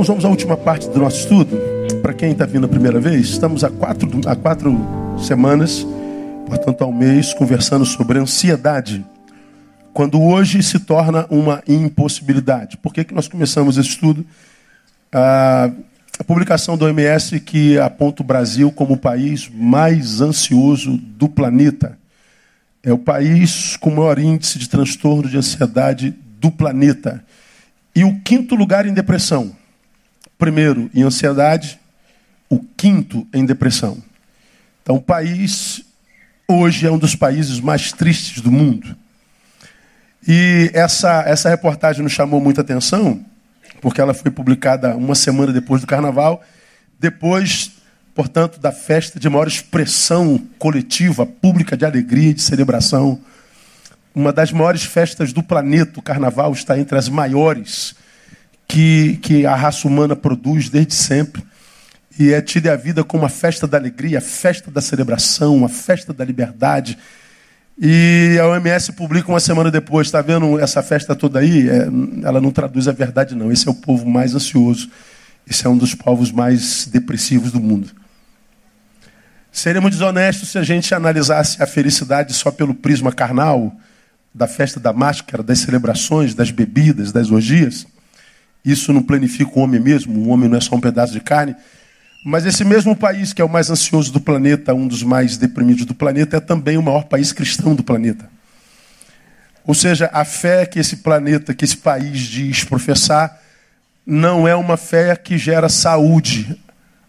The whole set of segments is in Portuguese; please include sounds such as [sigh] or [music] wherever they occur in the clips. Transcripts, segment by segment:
Irmãos, vamos à última parte do nosso estudo. Para quem está vindo a primeira vez, estamos há quatro, há quatro semanas, portanto, ao mês, conversando sobre ansiedade. Quando hoje se torna uma impossibilidade. Por que, que nós começamos esse estudo? A, a publicação do OMS que aponta o Brasil como o país mais ansioso do planeta. É o país com maior índice de transtorno de ansiedade do planeta. E o quinto lugar em depressão primeiro em ansiedade, o quinto em depressão. Então, o país hoje é um dos países mais tristes do mundo. E essa, essa reportagem nos chamou muita atenção, porque ela foi publicada uma semana depois do carnaval, depois, portanto, da festa de maior expressão coletiva, pública de alegria de celebração. Uma das maiores festas do planeta, o carnaval está entre as maiores que, que a raça humana produz desde sempre. E é tida a vida como a festa da alegria, a festa da celebração, a festa da liberdade. E a OMS publica uma semana depois, está vendo essa festa toda aí? É, ela não traduz a verdade, não. Esse é o povo mais ansioso. Esse é um dos povos mais depressivos do mundo. Seríamos desonestos se a gente analisasse a felicidade só pelo prisma carnal, da festa da máscara, das celebrações, das bebidas, das orgias. Isso não planifica o homem mesmo, o homem não é só um pedaço de carne. Mas esse mesmo país, que é o mais ansioso do planeta, um dos mais deprimidos do planeta, é também o maior país cristão do planeta. Ou seja, a fé que esse planeta, que esse país diz professar, não é uma fé que gera saúde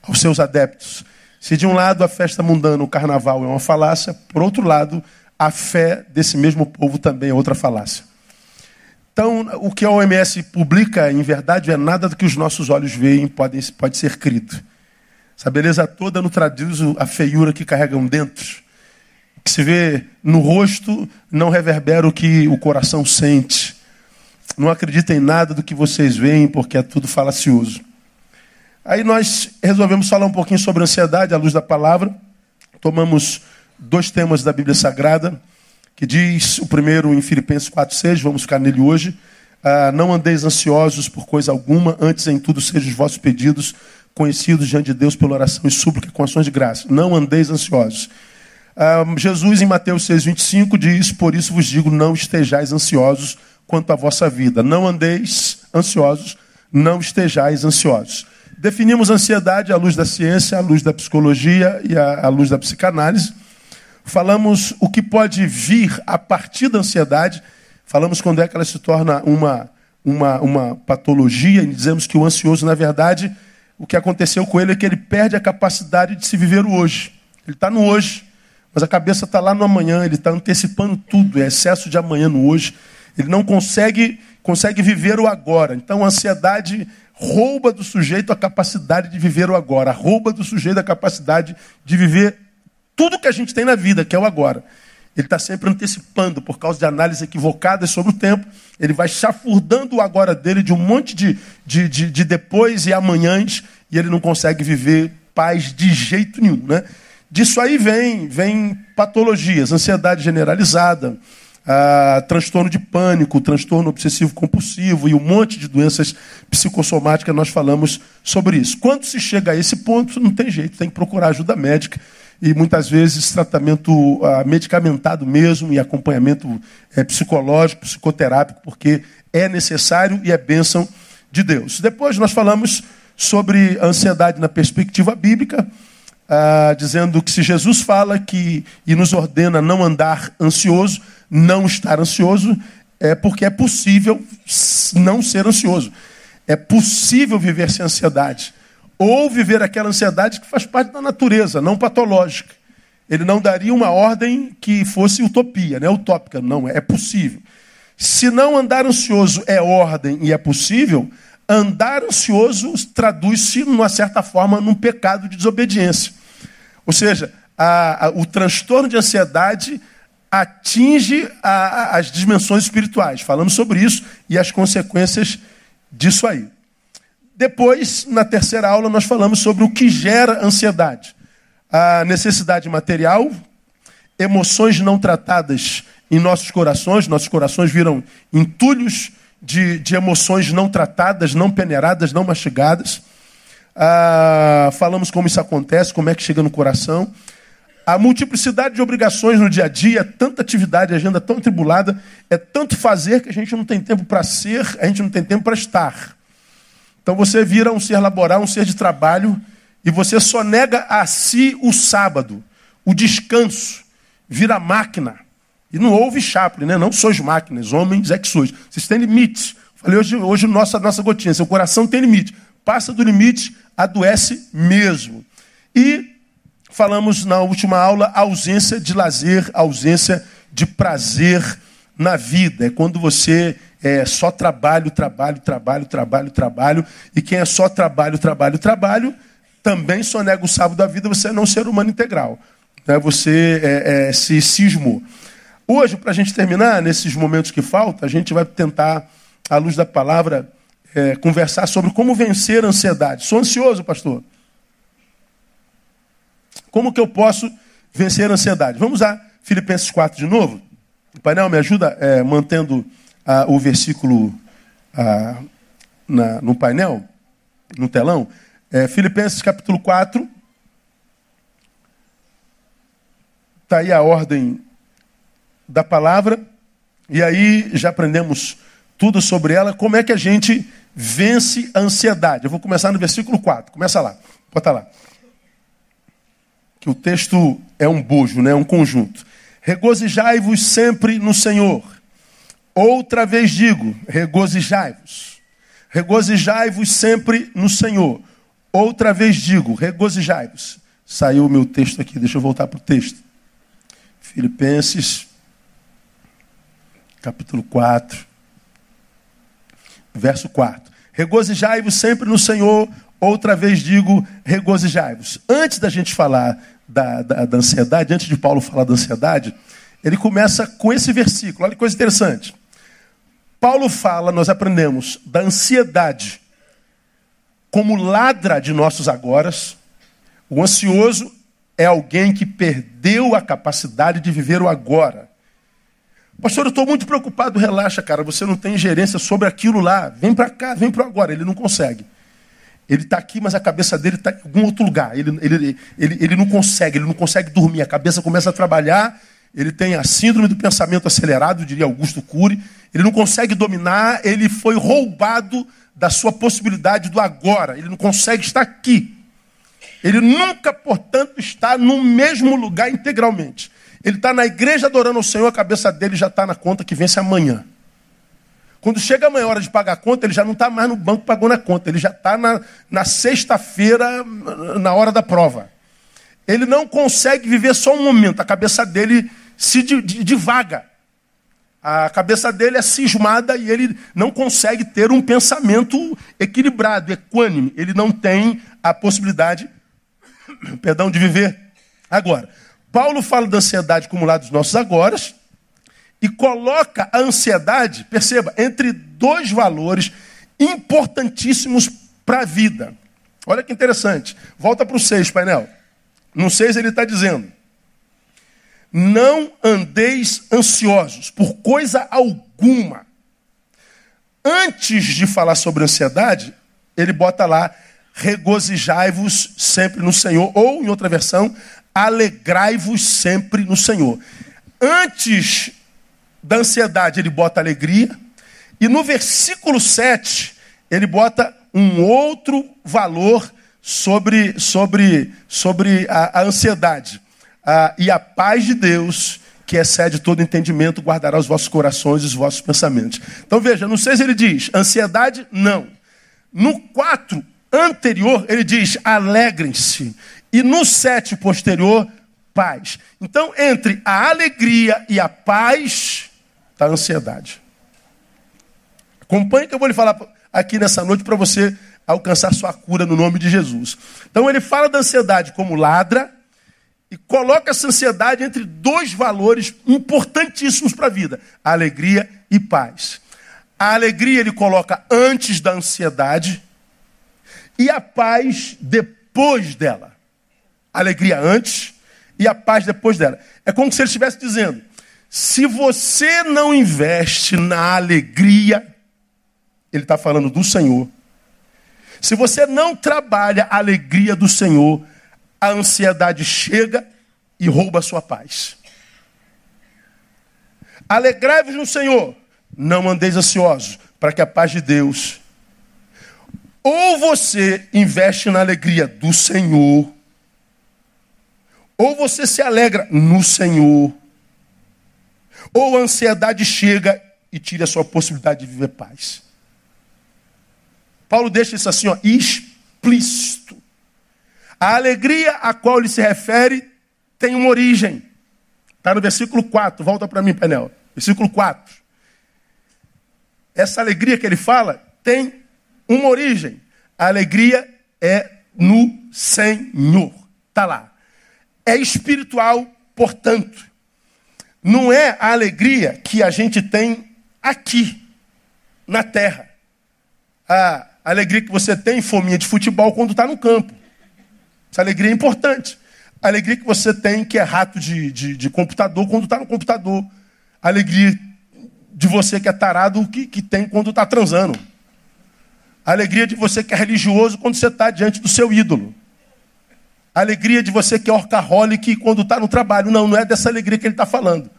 aos seus adeptos. Se de um lado a festa mundana, o carnaval é uma falácia, por outro lado, a fé desse mesmo povo também é outra falácia. Então, o que a OMS publica, em verdade, é nada do que os nossos olhos veem pode, pode ser crido. Essa beleza toda não traduz a feiura que carregam dentro. O que se vê no rosto não reverbera o que o coração sente. Não acredita em nada do que vocês veem, porque é tudo falacioso. Aí nós resolvemos falar um pouquinho sobre ansiedade à luz da palavra. Tomamos dois temas da Bíblia Sagrada que diz o primeiro em Filipenses 4,6, vamos ficar nele hoje. Ah, não andeis ansiosos por coisa alguma, antes em tudo sejam os vossos pedidos conhecidos diante de Deus pela oração e súplica com ações de graça. Não andeis ansiosos. Ah, Jesus, em Mateus 6,25, diz: Por isso vos digo, não estejais ansiosos quanto à vossa vida. Não andeis ansiosos, não estejais ansiosos. Definimos ansiedade à luz da ciência, à luz da psicologia e à luz da psicanálise. Falamos o que pode vir a partir da ansiedade. Falamos quando é que ela se torna uma, uma, uma patologia. E dizemos que o ansioso, na verdade, o que aconteceu com ele é que ele perde a capacidade de se viver o hoje. Ele está no hoje, mas a cabeça está lá no amanhã. Ele está antecipando tudo. É excesso de amanhã no hoje. Ele não consegue, consegue viver o agora. Então a ansiedade rouba do sujeito a capacidade de viver o agora, rouba do sujeito a capacidade de viver tudo que a gente tem na vida, que é o agora. Ele está sempre antecipando, por causa de análises equivocadas sobre o tempo. Ele vai chafurdando o agora dele de um monte de, de, de, de depois e amanhãs, e ele não consegue viver paz de jeito nenhum. Né? Disso aí vem, vem patologias, ansiedade generalizada, ah, transtorno de pânico, transtorno obsessivo compulsivo e um monte de doenças psicossomáticas, nós falamos sobre isso. Quando se chega a esse ponto, não tem jeito, tem que procurar ajuda médica e muitas vezes tratamento uh, medicamentado mesmo e acompanhamento é, psicológico, psicoterápico, porque é necessário e é bênção de Deus. Depois nós falamos sobre ansiedade na perspectiva bíblica, uh, dizendo que se Jesus fala que e nos ordena não andar ansioso, não estar ansioso, é porque é possível não ser ansioso. É possível viver sem ansiedade ou viver aquela ansiedade que faz parte da natureza, não patológica. Ele não daria uma ordem que fosse utopia, né? utópica. Não, é possível. Se não andar ansioso é ordem e é possível, andar ansioso traduz-se, numa certa forma, num pecado de desobediência. Ou seja, a, a, o transtorno de ansiedade atinge a, as dimensões espirituais. Falamos sobre isso e as consequências disso aí. Depois, na terceira aula, nós falamos sobre o que gera ansiedade. A necessidade material, emoções não tratadas em nossos corações, nossos corações viram entulhos de, de emoções não tratadas, não peneiradas, não mastigadas. Ah, falamos como isso acontece, como é que chega no coração. A multiplicidade de obrigações no dia a dia, tanta atividade, agenda tão atribulada, é tanto fazer que a gente não tem tempo para ser, a gente não tem tempo para estar. Então você vira um ser laboral, um ser de trabalho, e você só nega a si o sábado, o descanso, vira máquina. E não houve Chaplin, né? Não sois máquinas, homens é que sois. Vocês têm limites. Falei hoje, hoje nossa, nossa gotinha, seu coração tem limite. Passa do limite, adoece mesmo. E falamos na última aula ausência de lazer, ausência de prazer na vida. É quando você é só trabalho, trabalho, trabalho, trabalho, trabalho. E quem é só trabalho, trabalho, trabalho, também só nega o sábado da vida, você é não ser humano integral. Né? Você é, é, se cismou. Hoje, para a gente terminar, nesses momentos que faltam, a gente vai tentar, à luz da palavra, é, conversar sobre como vencer a ansiedade. Sou ansioso, pastor. Como que eu posso vencer a ansiedade? Vamos a Filipenses 4 de novo. O painel me ajuda é, mantendo ah, o versículo ah, na, no painel, no telão. É, Filipenses capítulo 4. Está aí a ordem da palavra. E aí já aprendemos tudo sobre ela. Como é que a gente vence a ansiedade? Eu vou começar no versículo 4. Começa lá. Bota lá. Que o texto é um bojo, né? um conjunto. Regozijai-vos sempre no Senhor. Outra vez digo, regozijai-vos. Regozijai-vos sempre no Senhor. Outra vez digo, regozijai-vos. Saiu o meu texto aqui, deixa eu voltar para o texto. Filipenses, capítulo 4, verso 4. Regozijai-vos sempre no Senhor, outra vez digo, regozijai-vos. Antes da gente falar da, da, da, ansiedade, antes de Paulo falar da ansiedade, ele começa com esse versículo. Olha que coisa interessante. Paulo fala, nós aprendemos, da ansiedade como ladra de nossos agoras. O ansioso é alguém que perdeu a capacidade de viver o agora. Pastor, eu estou muito preocupado. Relaxa, cara. Você não tem gerência sobre aquilo lá. Vem para cá, vem para agora. Ele não consegue. Ele está aqui, mas a cabeça dele está em algum outro lugar. Ele, ele, ele, ele não consegue, ele não consegue dormir. A cabeça começa a trabalhar. Ele tem a síndrome do pensamento acelerado, diria Augusto Cury. Ele não consegue dominar. Ele foi roubado da sua possibilidade do agora. Ele não consegue estar aqui. Ele nunca, portanto, está no mesmo lugar integralmente. Ele está na igreja adorando o Senhor, a cabeça dele já está na conta que vence amanhã. Quando chega amanhã a hora de pagar a conta, ele já não está mais no banco pagando a conta. Ele já está na, na sexta-feira, na hora da prova. Ele não consegue viver só um momento. A cabeça dele se divaga. A cabeça dele é cismada e ele não consegue ter um pensamento equilibrado, equânime. Ele não tem a possibilidade, [coughs] perdão, de viver agora. Paulo fala da ansiedade acumulada dos nossos agora e coloca a ansiedade, perceba, entre dois valores importantíssimos para a vida. Olha que interessante. Volta para o 6, painel. No 6 ele está dizendo: não andeis ansiosos por coisa alguma. Antes de falar sobre ansiedade, ele bota lá: regozijai-vos sempre no Senhor, ou em outra versão, alegrai-vos sempre no Senhor. Antes da ansiedade, ele bota alegria, e no versículo 7, ele bota um outro valor sobre, sobre, sobre a, a ansiedade. Ah, e a paz de Deus, que excede todo entendimento, guardará os vossos corações e os vossos pensamentos. Então veja, no 6 ele diz, ansiedade, não. No 4 anterior, ele diz, alegrem-se. E no 7 posterior, paz. Então, entre a alegria e a paz, está a ansiedade. Acompanhe que eu vou lhe falar aqui nessa noite para você alcançar sua cura no nome de Jesus. Então, ele fala da ansiedade como ladra, e coloca essa ansiedade entre dois valores importantíssimos para a vida: alegria e paz. A alegria ele coloca antes da ansiedade e a paz depois dela. Alegria antes e a paz depois dela. É como se ele estivesse dizendo: se você não investe na alegria, ele está falando do Senhor. Se você não trabalha a alegria do Senhor, a ansiedade chega e rouba a sua paz. Alegrai-vos no Senhor, não andeis ansiosos, para que a paz de Deus. Ou você investe na alegria do Senhor, ou você se alegra no Senhor, ou a ansiedade chega e tira a sua possibilidade de viver paz. Paulo deixa isso assim, ó, explícito. A alegria a qual ele se refere tem uma origem. Está no versículo 4. Volta para mim, Penel. Versículo 4. Essa alegria que ele fala tem uma origem. A alegria é no Senhor. Está lá. É espiritual, portanto. Não é a alegria que a gente tem aqui, na terra. A alegria que você tem, fominha de futebol, quando está no campo. Essa alegria é importante. A alegria que você tem, que é rato de, de, de computador, quando está no computador. A alegria de você que é tarado, que, que tem quando está transando. A alegria de você que é religioso, quando você está diante do seu ídolo. A alegria de você que é orcaholic quando está no trabalho. Não, não é dessa alegria que ele está falando.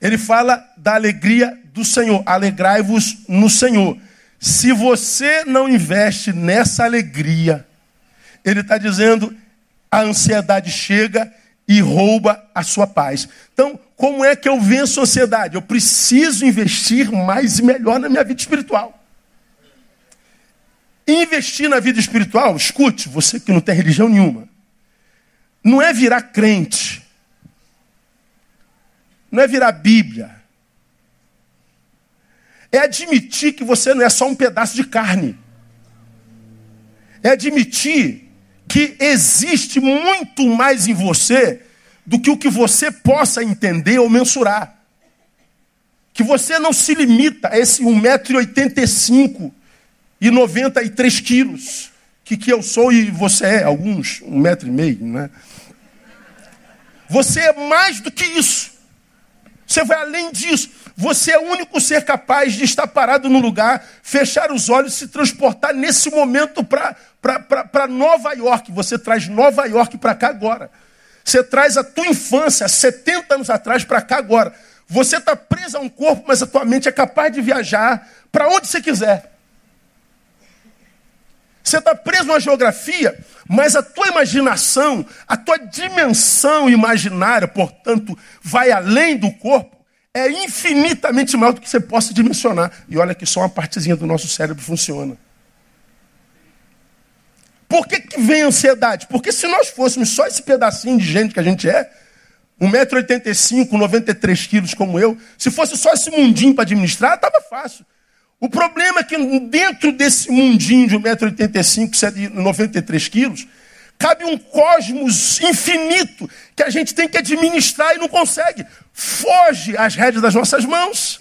Ele fala da alegria do Senhor. Alegrai-vos no Senhor. Se você não investe nessa alegria, ele está dizendo, a ansiedade chega e rouba a sua paz. Então, como é que eu venço a ansiedade? Eu preciso investir mais e melhor na minha vida espiritual. Investir na vida espiritual, escute, você que não tem religião nenhuma, não é virar crente, não é virar Bíblia, é admitir que você não é só um pedaço de carne, é admitir que existe muito mais em você do que o que você possa entender ou mensurar. Que você não se limita a esse 1,85m e 93 quilos, que, que eu sou e você é, alguns, um metro e meio, né? Você é mais do que isso. Você vai além disso. Você é o único ser capaz de estar parado no lugar, fechar os olhos, se transportar nesse momento para Nova York. Você traz Nova York para cá agora. Você traz a tua infância, 70 anos atrás, para cá agora. Você está preso a um corpo, mas a tua mente é capaz de viajar para onde você quiser. Você está preso numa geografia, mas a tua imaginação, a tua dimensão imaginária, portanto, vai além do corpo, é infinitamente maior do que você possa dimensionar. E olha que só uma partezinha do nosso cérebro funciona. Por que, que vem a ansiedade? Porque se nós fôssemos só esse pedacinho de gente que a gente é, 1,85m, 93 quilos como eu, se fosse só esse mundinho para administrar, estava fácil. O problema é que dentro desse mundinho de 1,85m, é 93 quilos, cabe um cosmos infinito que a gente tem que administrar e não consegue. Foge às rédeas das nossas mãos.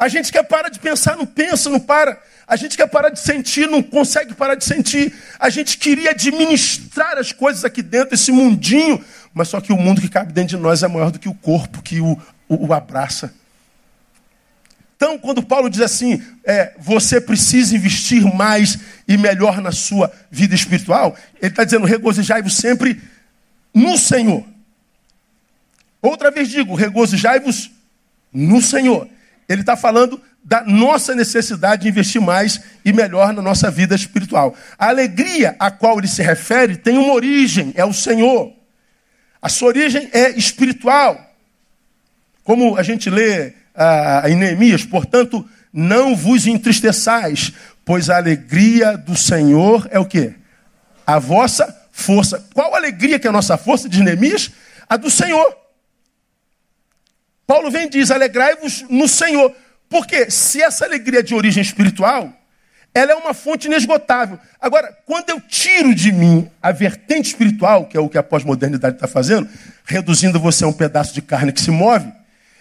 A gente quer parar de pensar, não pensa, não para. A gente quer parar de sentir, não consegue parar de sentir. A gente queria administrar as coisas aqui dentro, esse mundinho, mas só que o mundo que cabe dentro de nós é maior do que o corpo que o, o, o abraça. Então, quando Paulo diz assim, é, você precisa investir mais e melhor na sua vida espiritual, ele está dizendo, regozijai-vos sempre no Senhor. Outra vez digo, regozijai-vos no Senhor. Ele está falando da nossa necessidade de investir mais e melhor na nossa vida espiritual. A alegria a qual ele se refere tem uma origem, é o Senhor. A sua origem é espiritual. Como a gente lê ah, em Neemias, portanto, não vos entristeçais, pois a alegria do Senhor é o que? A vossa força. Qual alegria que é a nossa força, de Neemias? A do Senhor. Paulo vem e diz: alegrai-vos no Senhor. Porque se essa alegria é de origem espiritual, ela é uma fonte inesgotável. Agora, quando eu tiro de mim a vertente espiritual, que é o que a pós-modernidade está fazendo, reduzindo você a um pedaço de carne que se move,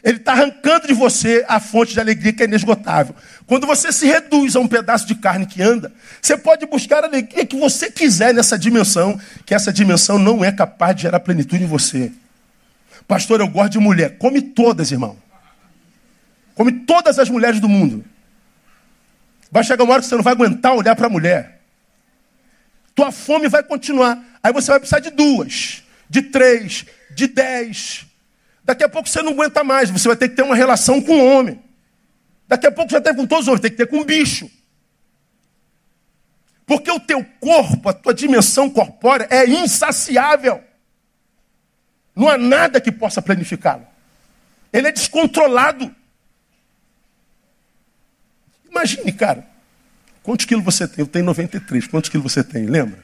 ele está arrancando de você a fonte de alegria que é inesgotável. Quando você se reduz a um pedaço de carne que anda, você pode buscar a alegria que você quiser nessa dimensão, que essa dimensão não é capaz de gerar plenitude em você. Pastor, eu gosto de mulher. Come todas, irmão. Come todas as mulheres do mundo. Vai chegar uma hora que você não vai aguentar olhar para a mulher. Tua fome vai continuar. Aí você vai precisar de duas, de três, de dez. Daqui a pouco você não aguenta mais, você vai ter que ter uma relação com o homem. Daqui a pouco vai ter com todos os homens, tem que ter com um bicho. Porque o teu corpo, a tua dimensão corpórea é insaciável. Não há nada que possa planificá-lo. Ele é descontrolado. Imagine, cara, quantos quilos você tem? Eu tenho 93. Quantos quilos você tem? Lembra?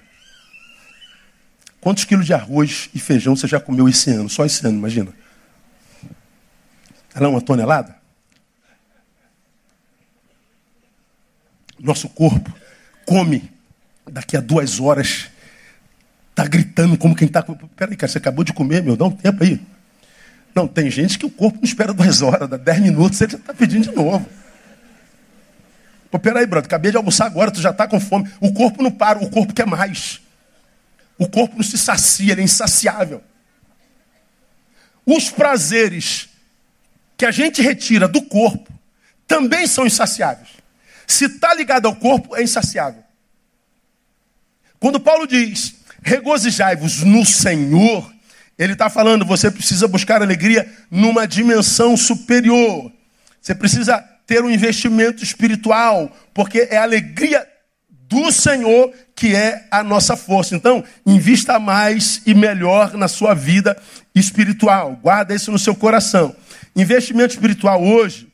Quantos quilos de arroz e feijão você já comeu esse ano? Só esse ano, imagina. Ela é uma tonelada? Nosso corpo come daqui a duas horas. Está gritando como quem está. Peraí, cara, você acabou de comer, meu, dá um tempo aí. Não, tem gente que o corpo não espera duas horas, dá dez minutos, você já está pedindo de novo. Pô, peraí, brother, acabei de almoçar agora, tu já está com fome. O corpo não para, o corpo quer mais. O corpo não se sacia, ele é insaciável. Os prazeres que a gente retira do corpo também são insaciáveis. Se está ligado ao corpo, é insaciável. Quando Paulo diz, regozijai-vos no Senhor, ele está falando, você precisa buscar alegria numa dimensão superior. Você precisa ter um investimento espiritual, porque é a alegria do Senhor que é a nossa força. Então, invista mais e melhor na sua vida espiritual. Guarda isso no seu coração. Investimento espiritual hoje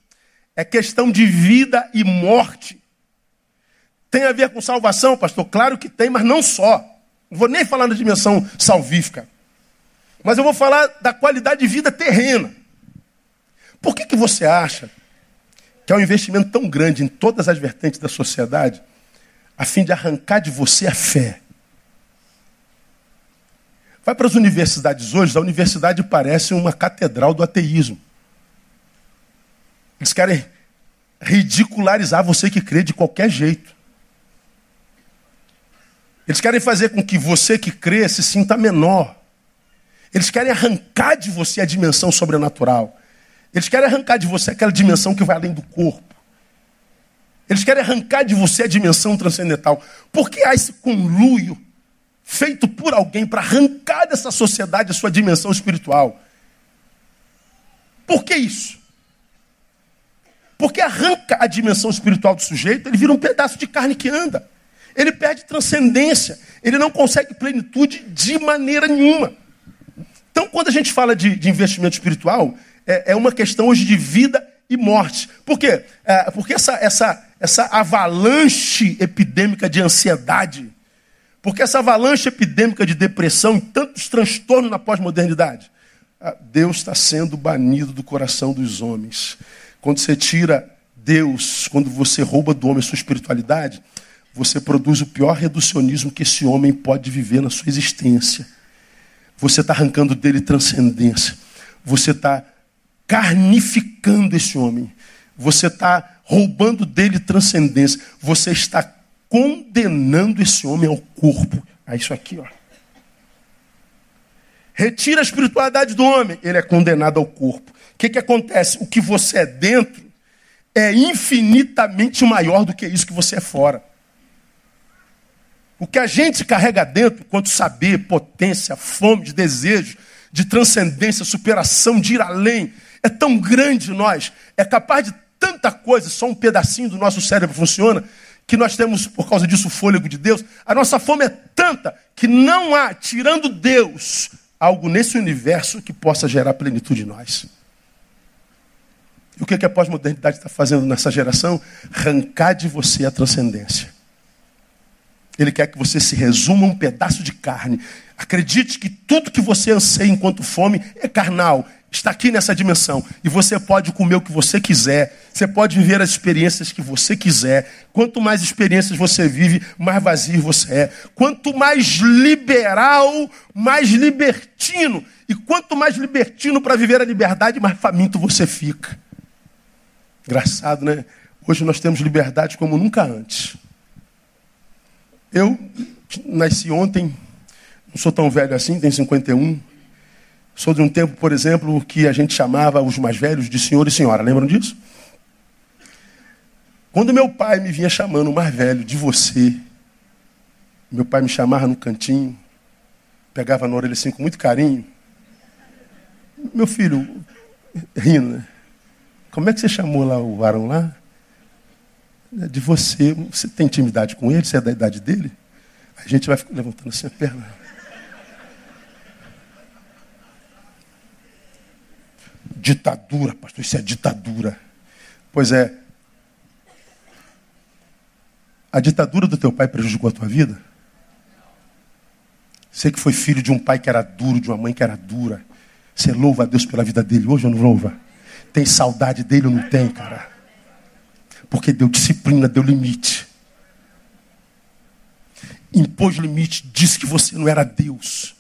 é questão de vida e morte. Tem a ver com salvação, pastor? Claro que tem, mas não só. Não vou nem falar na dimensão salvífica. Mas eu vou falar da qualidade de vida terrena. Por que, que você acha que é um investimento tão grande em todas as vertentes da sociedade, a fim de arrancar de você a fé? Vai para as universidades hoje, a universidade parece uma catedral do ateísmo. Eles querem ridicularizar você que crê de qualquer jeito. Eles querem fazer com que você que crê se sinta menor. Eles querem arrancar de você a dimensão sobrenatural. Eles querem arrancar de você aquela dimensão que vai além do corpo. Eles querem arrancar de você a dimensão transcendental. Por que há esse conluio feito por alguém para arrancar dessa sociedade a sua dimensão espiritual? Por que isso? Porque arranca a dimensão espiritual do sujeito, ele vira um pedaço de carne que anda. Ele perde transcendência. Ele não consegue plenitude de maneira nenhuma. Então, quando a gente fala de, de investimento espiritual, é, é, uma questão hoje de vida e morte. Por quê? É, porque essa, essa, essa avalanche epidêmica de ansiedade, porque essa avalanche epidêmica de depressão e tantos transtornos na pós-modernidade, ah, Deus está sendo banido do coração dos homens. Quando você tira Deus, quando você rouba do homem a sua espiritualidade, você produz o pior reducionismo que esse homem pode viver na sua existência. Você está arrancando dele transcendência. Você está carnificando esse homem. Você está roubando dele transcendência. Você está condenando esse homem ao corpo. É isso aqui, ó. Retira a espiritualidade do homem, ele é condenado ao corpo. O que, que acontece? O que você é dentro é infinitamente maior do que isso que você é fora. O que a gente carrega dentro, quanto saber, potência, fome de desejo, de transcendência, superação, de ir além, é tão grande nós, é capaz de tanta coisa, só um pedacinho do nosso cérebro funciona, que nós temos, por causa disso, o fôlego de Deus. A nossa fome é tanta que não há, tirando Deus, algo nesse universo que possa gerar plenitude em nós. E o que, a pós-modernidade está fazendo nessa geração? Arrancar de você a transcendência. Ele quer que você se resuma um pedaço de carne. Acredite que tudo que você anseia enquanto fome é carnal. Está aqui nessa dimensão. E você pode comer o que você quiser. Você pode viver as experiências que você quiser. Quanto mais experiências você vive, mais vazio você é. Quanto mais liberal, mais libertino. E quanto mais libertino para viver a liberdade, mais faminto você fica. Engraçado, né? Hoje nós temos liberdade como nunca antes. Eu nasci ontem, não sou tão velho assim, tenho 51. Sou de um tempo, por exemplo, que a gente chamava os mais velhos de senhor e senhora. Lembram disso? Quando meu pai me vinha chamando, o mais velho, de você, meu pai me chamava no cantinho, pegava na orelha assim com muito carinho. Meu filho, rindo, né? Como é que você chamou lá o varão lá? De você. Você tem intimidade com ele? Você é da idade dele? A gente vai levantando assim a perna. Ditadura, pastor, isso é ditadura. Pois é. A ditadura do teu pai prejudicou a tua vida? Sei que foi filho de um pai que era duro, de uma mãe que era dura. Você louva a Deus pela vida dele hoje ou não louva? Tem saudade dele ou não tem, cara? Porque deu disciplina, deu limite. Impôs limite, disse que você não era Deus.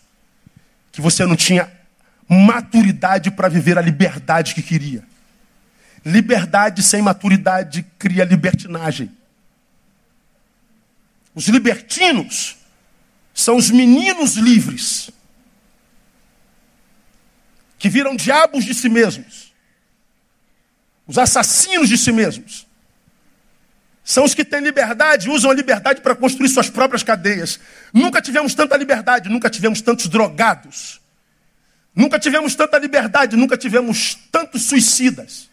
Que você não tinha maturidade para viver a liberdade que queria. Liberdade sem maturidade cria libertinagem. Os libertinos são os meninos livres que viram diabos de si mesmos, os assassinos de si mesmos. São os que têm liberdade, usam a liberdade para construir suas próprias cadeias. Nunca tivemos tanta liberdade, nunca tivemos tantos drogados. Nunca tivemos tanta liberdade, nunca tivemos tantos suicidas.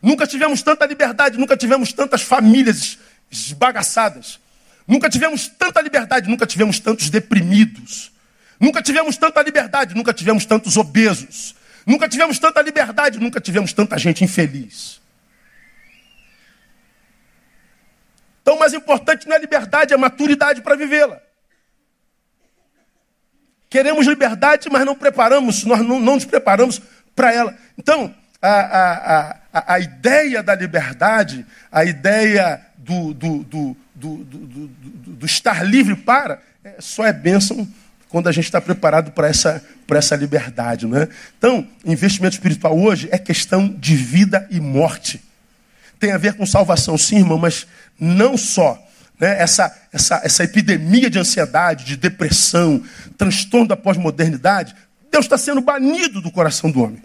Nunca tivemos tanta liberdade, nunca tivemos tantas famílias esbagaçadas. Nunca tivemos tanta liberdade, nunca tivemos tantos deprimidos. Nunca tivemos tanta liberdade, nunca tivemos tantos obesos. Nunca tivemos tanta liberdade, nunca tivemos tanta gente infeliz. Então, mais importante não é liberdade, é maturidade para vivê-la. Queremos liberdade, mas não preparamos, nós não, não nos preparamos para ela. Então, a, a, a, a, ideia da liberdade, a ideia do, do, do, do, estar livre para, é, só é bênção quando a gente está preparado para essa, essa liberdade. Não é? Então, investimento espiritual hoje é questão de vida e morte. Tem a ver com salvação, sim, irmão, mas não só né, essa, essa, essa epidemia de ansiedade, de depressão, transtorno da pós-modernidade, Deus está sendo banido do coração do homem.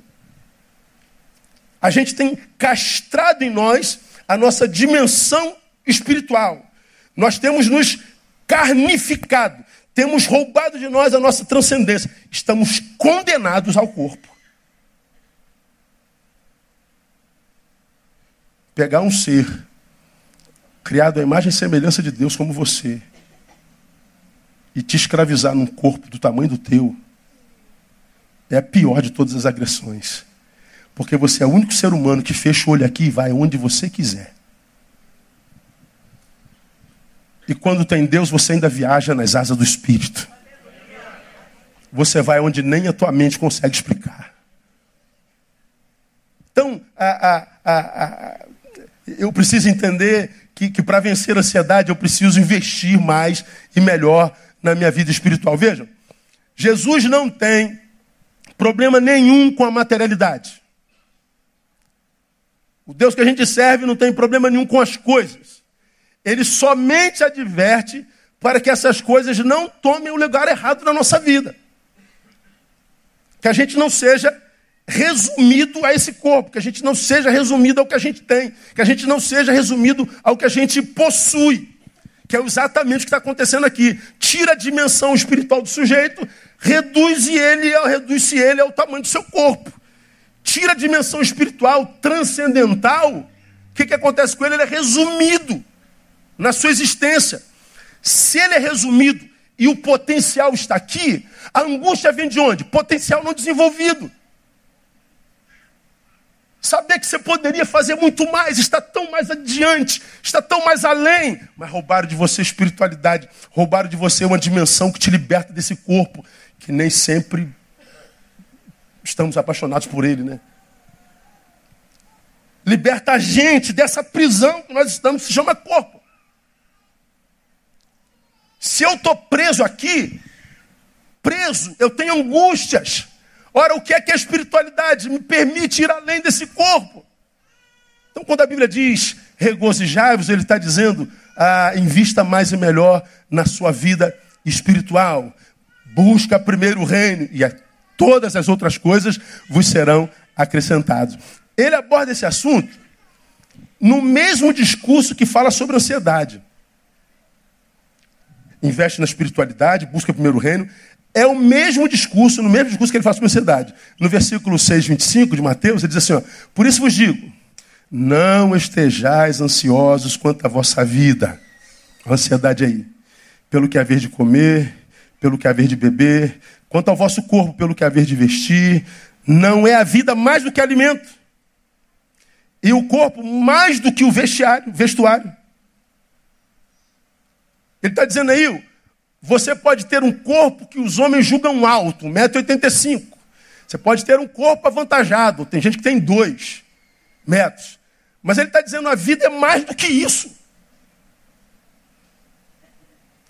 A gente tem castrado em nós a nossa dimensão espiritual. Nós temos nos carnificado, temos roubado de nós a nossa transcendência. Estamos condenados ao corpo. Pegar um ser criado à imagem e semelhança de Deus como você, e te escravizar num corpo do tamanho do teu, é a pior de todas as agressões. Porque você é o único ser humano que fecha o olho aqui e vai onde você quiser. E quando tem Deus, você ainda viaja nas asas do Espírito. Você vai onde nem a tua mente consegue explicar. Então, a, a, a, eu preciso entender que, que para vencer a ansiedade eu preciso investir mais e melhor na minha vida espiritual. Vejam, Jesus não tem problema nenhum com a materialidade. O Deus que a gente serve não tem problema nenhum com as coisas. Ele somente adverte para que essas coisas não tomem o lugar errado na nossa vida. Que a gente não seja resumido a esse corpo, que a gente não seja resumido ao que a gente tem, que a gente não seja resumido ao que a gente possui, que é exatamente o que está acontecendo aqui. Tira a dimensão espiritual do sujeito, reduz ele, reduz ele ao tamanho do seu corpo. Tira a dimensão espiritual transcendental, o que, que acontece com ele? Ele é resumido na sua existência. Se ele é resumido e o potencial está aqui, a angústia vem de onde? Potencial não desenvolvido. Saber que você poderia fazer muito mais, está tão mais adiante, está tão mais além. Mas roubaram de você espiritualidade, roubaram de você uma dimensão que te liberta desse corpo, que nem sempre estamos apaixonados por ele, né? Liberta a gente dessa prisão que nós estamos, se chama corpo. Se eu estou preso aqui, preso, eu tenho angústias. Ora, o que é que a espiritualidade me permite ir além desse corpo? Então, quando a Bíblia diz regozijai-vos, ele está dizendo ah, invista mais e melhor na sua vida espiritual. Busca primeiro o reino e todas as outras coisas vos serão acrescentadas. Ele aborda esse assunto no mesmo discurso que fala sobre ansiedade. Investe na espiritualidade, busca primeiro o reino. É o mesmo discurso, no mesmo discurso que ele fala sobre ansiedade. No versículo 6, 25 de Mateus, ele diz assim: ó, Por isso vos digo, não estejais ansiosos quanto à vossa vida. A ansiedade aí. Pelo que haver de comer, pelo que haver de beber, quanto ao vosso corpo, pelo que haver de vestir. Não é a vida mais do que alimento. E o corpo mais do que o vestiário, vestuário. Ele está dizendo aí, você pode ter um corpo que os homens julgam alto, 1,85m. Você pode ter um corpo avantajado, tem gente que tem dois metros. Mas ele está dizendo a vida é mais do que isso.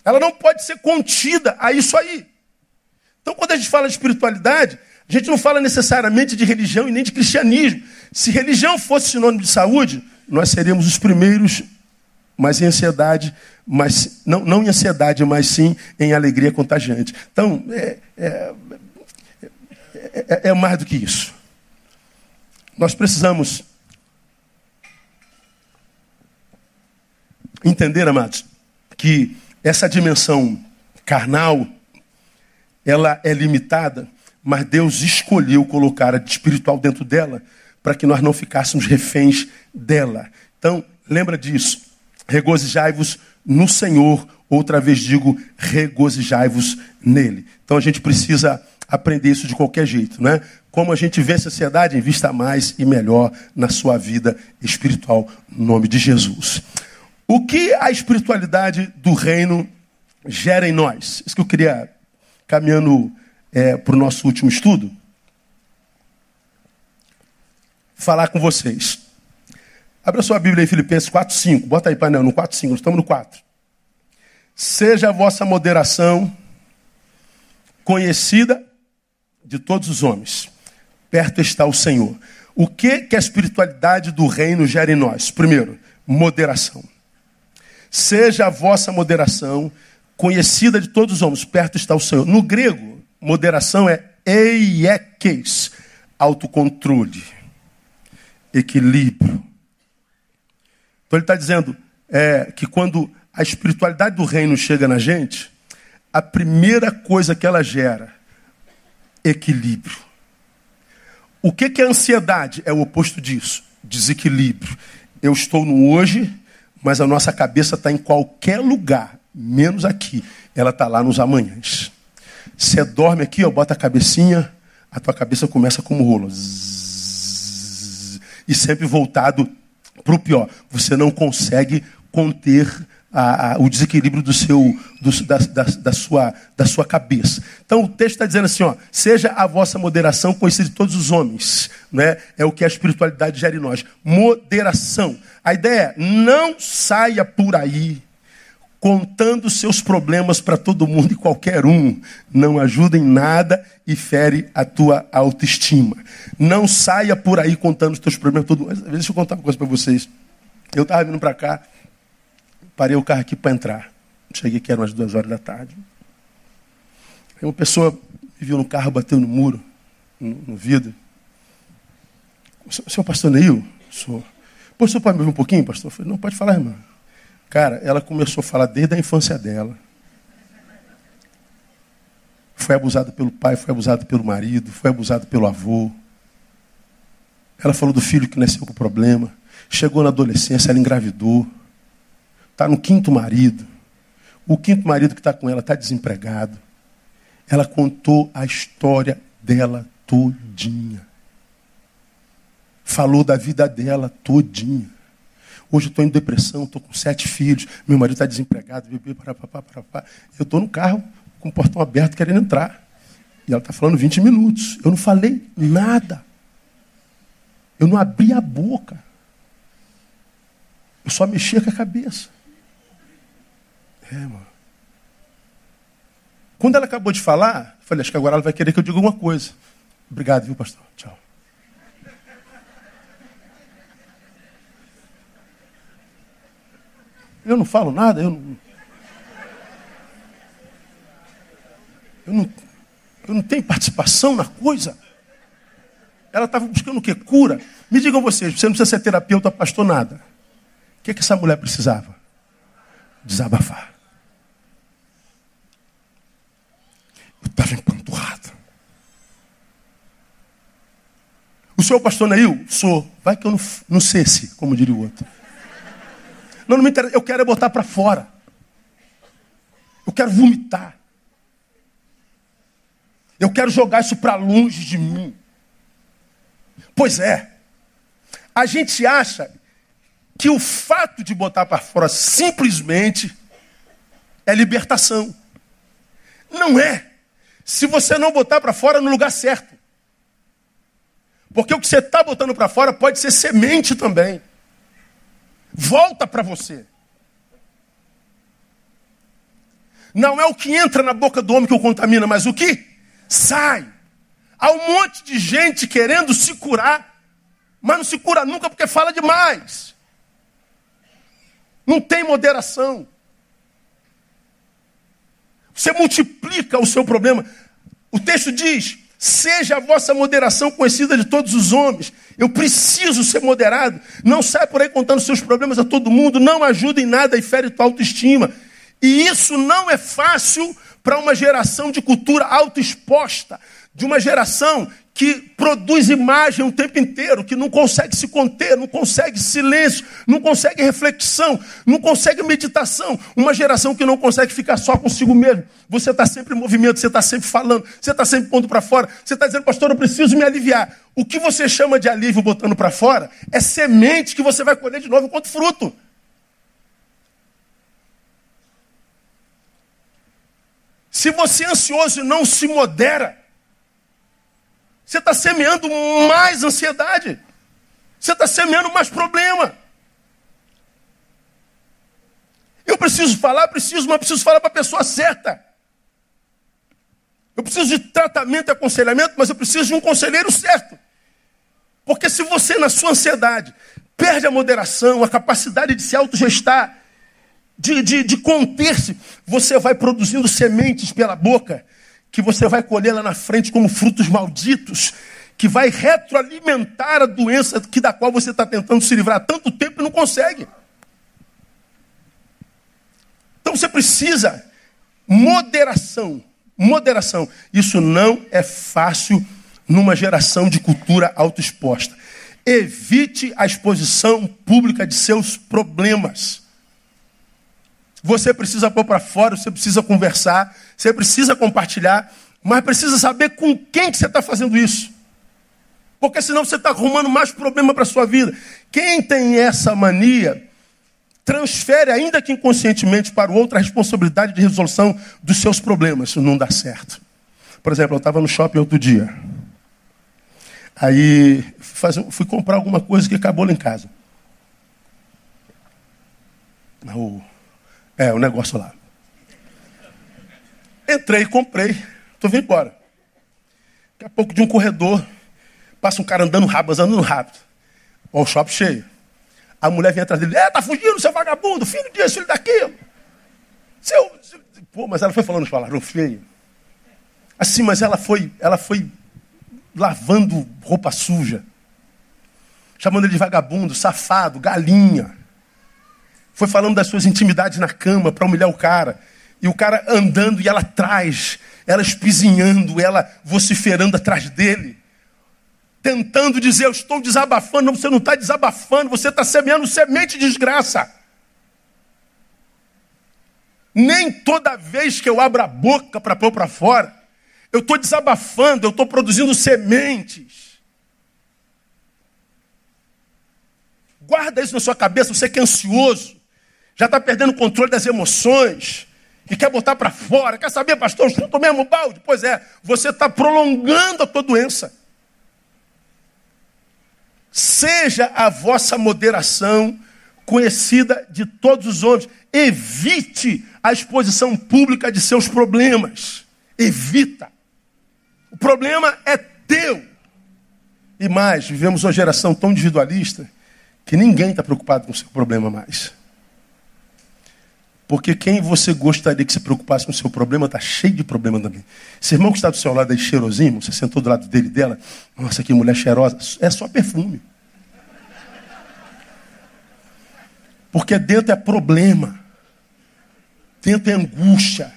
Ela não pode ser contida a isso aí. Então, quando a gente fala de espiritualidade, a gente não fala necessariamente de religião e nem de cristianismo. Se religião fosse sinônimo de saúde, nós seríamos os primeiros, mas em ansiedade, mas não, não em ansiedade, mas sim em alegria contagiante. Então, é, é, é, é mais do que isso. Nós precisamos entender, amados, que essa dimensão carnal, ela é limitada, mas Deus escolheu colocar a de espiritual dentro dela para que nós não ficássemos reféns dela. Então, lembra disso. Regozijai-vos no Senhor, outra vez digo, regozijai-vos nele. Então a gente precisa aprender isso de qualquer jeito, né? Como a gente vê a sociedade, invista mais e melhor na sua vida espiritual, no nome de Jesus. O que a espiritualidade do reino gera em nós? Isso que eu queria, caminhando é, para o nosso último estudo, falar com vocês. Abra sua Bíblia em Filipenses 4, 5. Bota aí, painel, no 4, 5. Nós estamos no 4. Seja a vossa moderação conhecida de todos os homens. Perto está o Senhor. O que, que a espiritualidade do reino gera em nós? Primeiro, moderação. Seja a vossa moderação conhecida de todos os homens, perto está o Senhor. No grego, moderação é eiekes, autocontrole, equilíbrio. Então ele está dizendo é, que quando a espiritualidade do reino chega na gente, a primeira coisa que ela gera, equilíbrio. O que, que é ansiedade? É o oposto disso, desequilíbrio. Eu estou no hoje, mas a nossa cabeça está em qualquer lugar, menos aqui. Ela está lá nos amanhãs. Você dorme aqui, ó, bota a cabecinha, a tua cabeça começa como rolo. Zzz, e sempre voltado para o pior. Você não consegue conter a, a, o desequilíbrio do seu, do, da, da, da, sua, da sua cabeça. Então o texto está dizendo assim: ó, seja a vossa moderação conhecida de todos os homens. Né? É o que a espiritualidade gera em nós. Moderação. A ideia é: não saia por aí contando seus problemas para todo mundo e qualquer um. Não ajuda em nada e fere a tua autoestima. Não saia por aí contando os teus problemas todo mundo. Deixa eu contar uma coisa para vocês. Eu estava vindo para cá Parei o carro aqui para entrar. Cheguei que eram umas duas horas da tarde. Aí uma pessoa me viu no carro, bateu no muro, no, no vidro. O senhor pastor Neil? Sou. Pô, o senhor pode me ouvir um pouquinho, pastor? Eu falei, não, pode falar, irmã. Cara, ela começou a falar desde a infância dela. Foi abusada pelo pai, foi abusada pelo marido, foi abusada pelo avô. Ela falou do filho que nasceu com problema. Chegou na adolescência, ela engravidou. Está no quinto marido. O quinto marido que está com ela está desempregado. Ela contou a história dela todinha. Falou da vida dela todinha. Hoje eu estou em depressão, estou com sete filhos, meu marido está desempregado, bebê, para, para, para, para. Eu estou no carro com o portão aberto querendo entrar. E ela está falando 20 minutos. Eu não falei nada. Eu não abri a boca. Eu só mexia com a cabeça. É, mano. Quando ela acabou de falar, eu falei, acho que agora ela vai querer que eu diga alguma coisa. Obrigado, viu, pastor? Tchau. Eu não falo nada, eu não. Eu não, eu não tenho participação na coisa. Ela estava buscando o quê? Cura. Me digam vocês, você não precisa ser terapeuta, pastor, nada. O que, que essa mulher precisava? Desabafar. Eu estava empanturrado. O senhor pastor Neil? Sou. Vai que eu não, não cesse, como diria o outro. Não, não me interessa. Eu quero é botar para fora. Eu quero vomitar. Eu quero jogar isso para longe de mim. Pois é. A gente acha que o fato de botar para fora simplesmente é libertação. Não é. Se você não botar para fora no lugar certo. Porque o que você está botando para fora pode ser semente também. Volta para você. Não é o que entra na boca do homem que o contamina, mas o que sai. Há um monte de gente querendo se curar, mas não se cura nunca porque fala demais. Não tem moderação. Você multiplica o seu problema. O texto diz: Seja a vossa moderação conhecida de todos os homens. Eu preciso ser moderado. Não saia por aí contando seus problemas a todo mundo. Não ajuda em nada e fere tua autoestima. E isso não é fácil para uma geração de cultura autoexposta, de uma geração que produz imagem o tempo inteiro, que não consegue se conter, não consegue silêncio, não consegue reflexão, não consegue meditação. Uma geração que não consegue ficar só consigo mesmo. Você está sempre em movimento, você está sempre falando, você está sempre pondo para fora. Você está dizendo, pastor, eu preciso me aliviar. O que você chama de alívio botando para fora é semente que você vai colher de novo enquanto fruto. Se você é ansioso e não se modera, você está semeando mais ansiedade. Você está semeando mais problema. Eu preciso falar, preciso, mas preciso falar para a pessoa certa. Eu preciso de tratamento e aconselhamento, mas eu preciso de um conselheiro certo. Porque se você, na sua ansiedade, perde a moderação, a capacidade de se autogestar, de, de, de conter-se, você vai produzindo sementes pela boca, que você vai colher lá na frente como frutos malditos, que vai retroalimentar a doença que da qual você está tentando se livrar há tanto tempo e não consegue. Então você precisa moderação, moderação. Isso não é fácil numa geração de cultura autoexposta. Evite a exposição pública de seus problemas. Você precisa pôr para fora, você precisa conversar, você precisa compartilhar, mas precisa saber com quem que você está fazendo isso. Porque senão você está arrumando mais problema para a sua vida. Quem tem essa mania, transfere, ainda que inconscientemente, para o outro a responsabilidade de resolução dos seus problemas. Isso não dá certo. Por exemplo, eu estava no shopping outro dia. Aí fui comprar alguma coisa que acabou lá em casa. O é, o negócio lá. Entrei, comprei, estou vindo embora. Daqui a pouco de um corredor, passa um cara andando rápido, andando rápido. O shopping cheio. A mulher vem atrás dele, é, tá fugindo, seu vagabundo, filho disso, filho daquilo. Seu, Pô, mas ela foi falando falaram feio. Assim, mas ela foi, ela foi lavando roupa suja. Chamando ele de vagabundo, safado, galinha. Foi falando das suas intimidades na cama para humilhar o cara. E o cara andando e ela atrás, ela espizinhando, ela vociferando atrás dele. Tentando dizer, eu estou desabafando. Não, você não está desabafando, você está semeando semente de desgraça. Nem toda vez que eu abro a boca para pôr para fora, eu estou desabafando, eu estou produzindo sementes. Guarda isso na sua cabeça, você que é ansioso já está perdendo o controle das emoções e quer botar para fora. Quer saber, pastor, chuta o mesmo balde? Pois é, você está prolongando a tua doença. Seja a vossa moderação conhecida de todos os homens. Evite a exposição pública de seus problemas. Evita. O problema é teu. E mais, vivemos uma geração tão individualista que ninguém está preocupado com o seu problema mais. Porque quem você gostaria que se preocupasse com o seu problema está cheio de problema também. Esse irmão que está do seu lado aí, cheirosinho, você sentou do lado dele dela, nossa, que mulher cheirosa, é só perfume. Porque dentro é problema. Dentro é angústia.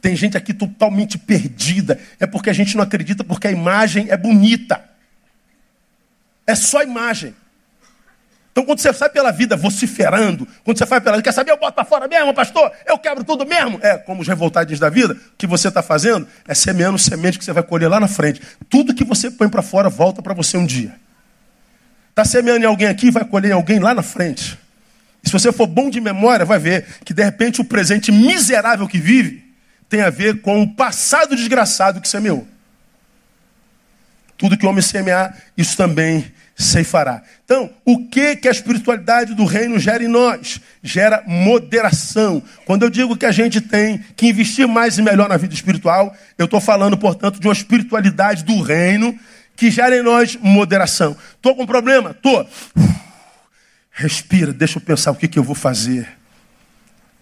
Tem gente aqui totalmente perdida. É porque a gente não acredita porque a imagem é bonita. É só imagem. Então, quando você sai pela vida vociferando, quando você sai pela vida, quer saber, eu boto fora mesmo, pastor, eu quebro tudo mesmo. É, como os revoltados da vida, o que você está fazendo é semeando semente que você vai colher lá na frente. Tudo que você põe para fora volta para você um dia. Está semeando em alguém aqui, vai colher em alguém lá na frente. E se você for bom de memória, vai ver que de repente o presente miserável que vive tem a ver com o passado desgraçado que semeou. Tudo que o homem semear, isso também ceifará. Então, o que que a espiritualidade do reino gera em nós? Gera moderação. Quando eu digo que a gente tem que investir mais e melhor na vida espiritual, eu estou falando, portanto, de uma espiritualidade do reino que gera em nós moderação. Estou com problema? Estou. Respira, deixa eu pensar o que, que eu vou fazer.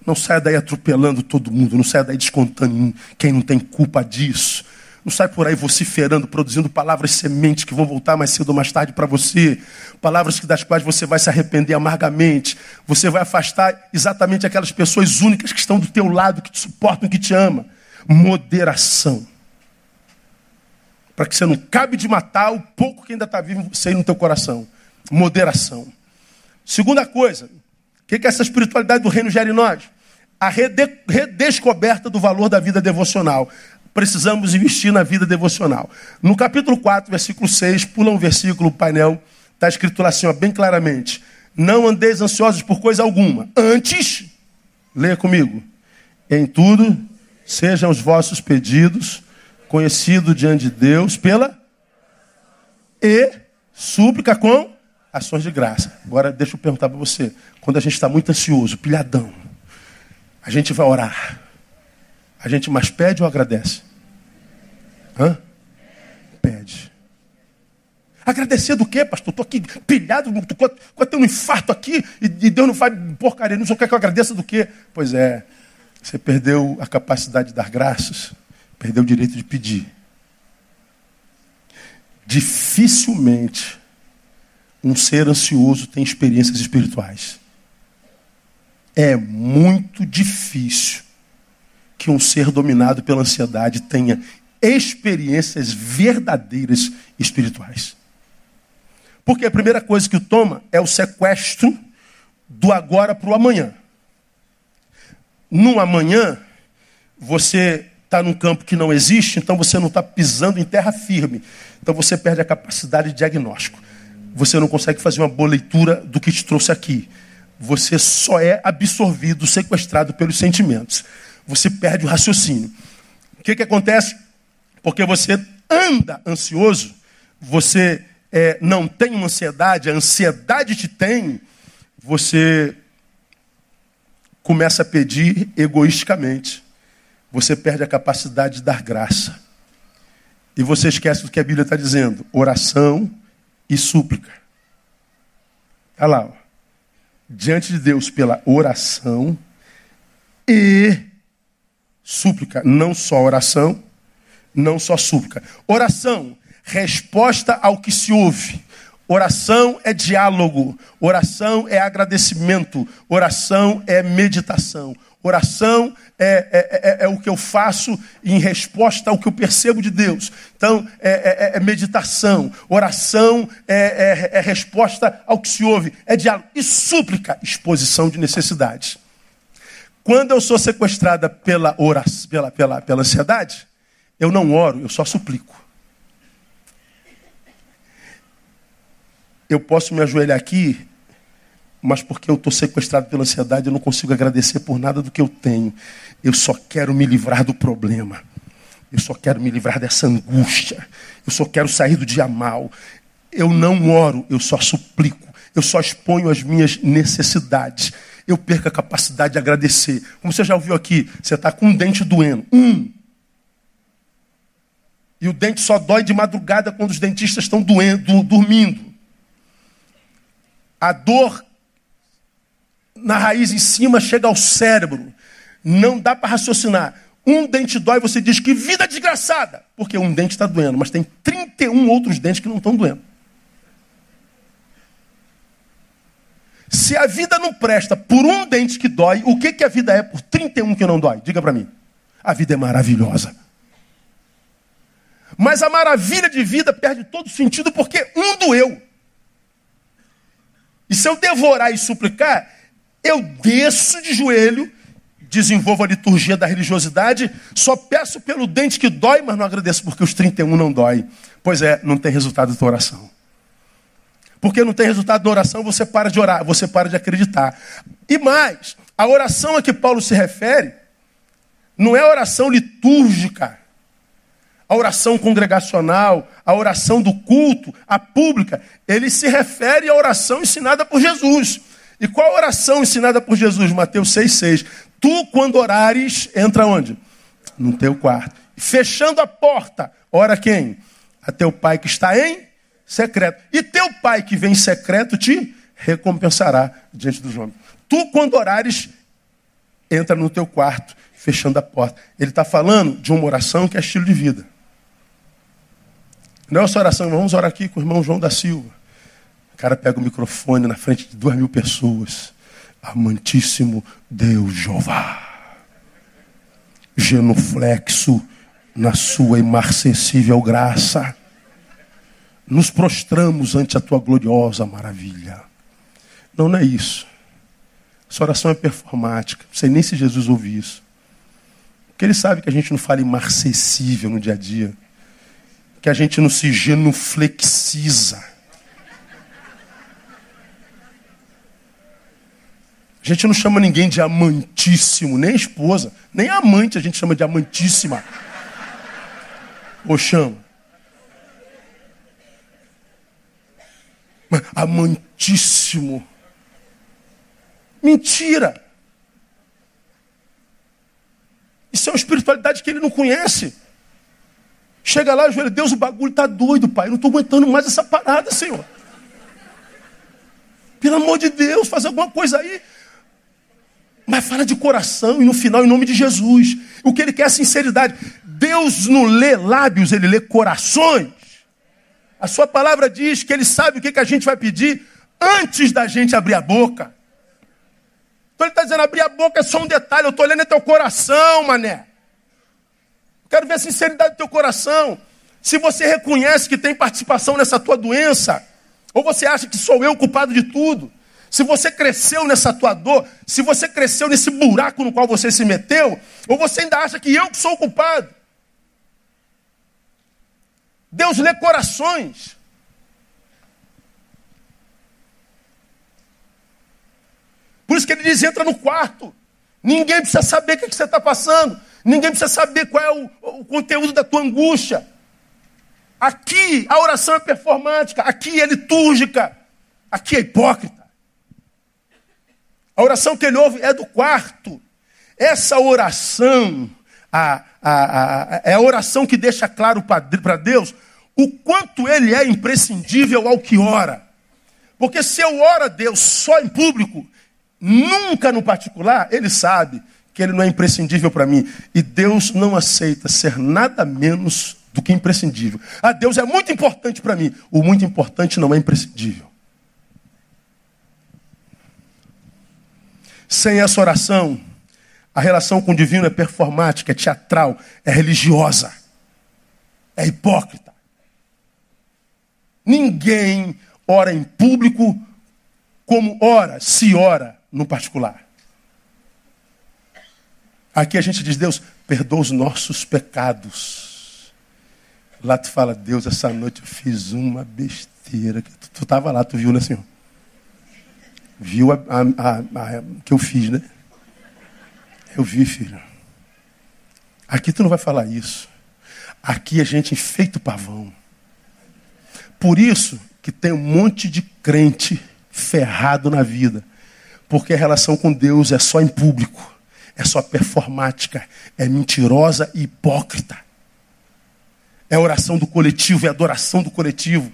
Não saia daí atropelando todo mundo, não saia daí descontando quem não tem culpa disso. Não sai por aí vociferando, produzindo palavras sementes que vão voltar mais cedo ou mais tarde para você. Palavras das quais você vai se arrepender amargamente. Você vai afastar exatamente aquelas pessoas únicas que estão do teu lado, que te suportam, que te amam. Moderação. Para que você não cabe de matar o pouco que ainda está vivo em você e no teu coração. Moderação. Segunda coisa, o que, que essa espiritualidade do reino gera em nós? A redescoberta do valor da vida devocional precisamos investir na vida devocional. No capítulo 4, versículo 6, pula um versículo, painel, está escrito assim, ó, bem claramente. Não andeis ansiosos por coisa alguma. Antes, leia comigo. Em tudo, sejam os vossos pedidos conhecidos diante de Deus pela e súplica com ações de graça. Agora deixa eu perguntar para você. Quando a gente está muito ansioso, pilhadão, a gente vai orar. A gente mais pede ou agradece? Hã? Pede. Agradecer do quê, pastor? Estou aqui pilhado, estou tendo um infarto aqui e Deus não faz porcaria. Não sei o que, que eu agradeça do quê? Pois é, você perdeu a capacidade de dar graças, perdeu o direito de pedir. Dificilmente um ser ansioso tem experiências espirituais. É muito difícil que um ser dominado pela ansiedade tenha experiências verdadeiras espirituais. Porque a primeira coisa que o toma é o sequestro do agora para o amanhã. No amanhã, você está num campo que não existe, então você não está pisando em terra firme. Então você perde a capacidade de diagnóstico. Você não consegue fazer uma boa leitura do que te trouxe aqui. Você só é absorvido, sequestrado pelos sentimentos você perde o raciocínio. O que, que acontece? Porque você anda ansioso, você é, não tem uma ansiedade, a ansiedade te tem, você começa a pedir egoisticamente. Você perde a capacidade de dar graça. E você esquece do que a Bíblia está dizendo: oração e súplica. Olha lá, ó. diante de Deus pela oração e súplica, não só oração, não só súplica. Oração, resposta ao que se ouve. Oração é diálogo, oração é agradecimento, oração é meditação. Oração é, é, é, é, o que eu faço em resposta ao que eu percebo de Deus. Então, é, é, é meditação. Oração é, resposta ao que se ouve. É diálogo. E súplica, exposição de necessidades. Quando eu sou sequestrada pela, oração, pela, pela, pela ansiedade, eu não oro, eu só suplico. Eu posso me ajoelhar aqui, mas porque eu estou sequestrado pela ansiedade, eu não consigo agradecer por nada do que eu tenho. Eu só quero me livrar do problema. Eu só quero me livrar dessa angústia. Eu só quero sair do dia mal. Eu não oro, eu só suplico. Eu só exponho as minhas necessidades eu perco a capacidade de agradecer. Como você já ouviu aqui, você está com um dente doendo. Um. E o dente só dói de madrugada quando os dentistas estão doendo, dormindo. A dor na raiz em cima chega ao cérebro. Não dá para raciocinar. Um dente dói, você diz que vida desgraçada. Porque um dente está doendo, mas tem 31 outros dentes que não estão doendo. Se a vida não presta por um dente que dói, o que, que a vida é por 31 que não dói? Diga para mim. A vida é maravilhosa. Mas a maravilha de vida perde todo sentido porque um doeu. E se eu devorar e suplicar, eu desço de joelho, desenvolvo a liturgia da religiosidade, só peço pelo dente que dói, mas não agradeço porque os 31 não dói. Pois é, não tem resultado da tua oração. Porque não tem resultado da oração, você para de orar, você para de acreditar. E mais, a oração a que Paulo se refere não é oração litúrgica, a oração congregacional, a oração do culto, a pública. Ele se refere à oração ensinada por Jesus. E qual a oração ensinada por Jesus? Mateus 6,6. Tu, quando orares, entra onde? No teu quarto. Fechando a porta, ora quem? A teu pai que está em secreto. E teu pai que vem em secreto te recompensará diante dos homens. Tu, quando orares, entra no teu quarto, fechando a porta. Ele está falando de uma oração que é estilo de vida. Não é essa oração, vamos orar aqui com o irmão João da Silva. O cara pega o microfone na frente de duas mil pessoas. Amantíssimo Deus Jeová. Genuflexo na sua imarcessível graça nos prostramos ante a tua gloriosa maravilha. Não, não é isso. Essa oração é performática. Não sei nem se Jesus ouve isso. Porque ele sabe que a gente não fala imarcessível no dia a dia. Que a gente não se genuflexiza. A gente não chama ninguém de amantíssimo, nem esposa, nem amante a gente chama de amantíssima. Ou chama. amantíssimo. Mentira. Isso é uma espiritualidade que ele não conhece. Chega lá, joelho, Deus, o bagulho tá doido, pai. Eu não estou aguentando mais essa parada, Senhor. Pelo amor de Deus, faz alguma coisa aí. Mas fala de coração e no final, em nome de Jesus. O que ele quer é sinceridade. Deus não lê lábios, ele lê corações. A sua palavra diz que ele sabe o que, que a gente vai pedir antes da gente abrir a boca. Então ele está dizendo, abrir a boca é só um detalhe, eu estou olhando é teu coração, mané. Quero ver a sinceridade do teu coração. Se você reconhece que tem participação nessa tua doença, ou você acha que sou eu o culpado de tudo, se você cresceu nessa tua dor, se você cresceu nesse buraco no qual você se meteu, ou você ainda acha que eu sou o culpado. Deus lê corações. Por isso que ele diz: entra no quarto. Ninguém precisa saber o que você está passando. Ninguém precisa saber qual é o, o conteúdo da tua angústia. Aqui a oração é performática, aqui é litúrgica, aqui é hipócrita. A oração que ele ouve é do quarto. Essa oração a, a, a, é a oração que deixa claro para Deus o quanto ele é imprescindível ao que ora. Porque se eu oro a Deus só em público, nunca no particular, ele sabe que ele não é imprescindível para mim. E Deus não aceita ser nada menos do que imprescindível. A Deus é muito importante para mim. O muito importante não é imprescindível. Sem essa oração, a relação com o divino é performática, é teatral, é religiosa, é hipócrita. Ninguém ora em público como ora, se ora no particular. Aqui a gente diz, Deus, perdoa os nossos pecados. Lá tu fala, Deus, essa noite eu fiz uma besteira. Tu estava lá, tu viu, né, Senhor? Viu a, a, a, que eu fiz, né? Eu vi, filho. Aqui tu não vai falar isso. Aqui a gente enfeita o pavão. Por isso que tem um monte de crente ferrado na vida. Porque a relação com Deus é só em público, é só performática, é mentirosa e hipócrita. É oração do coletivo, é adoração do coletivo.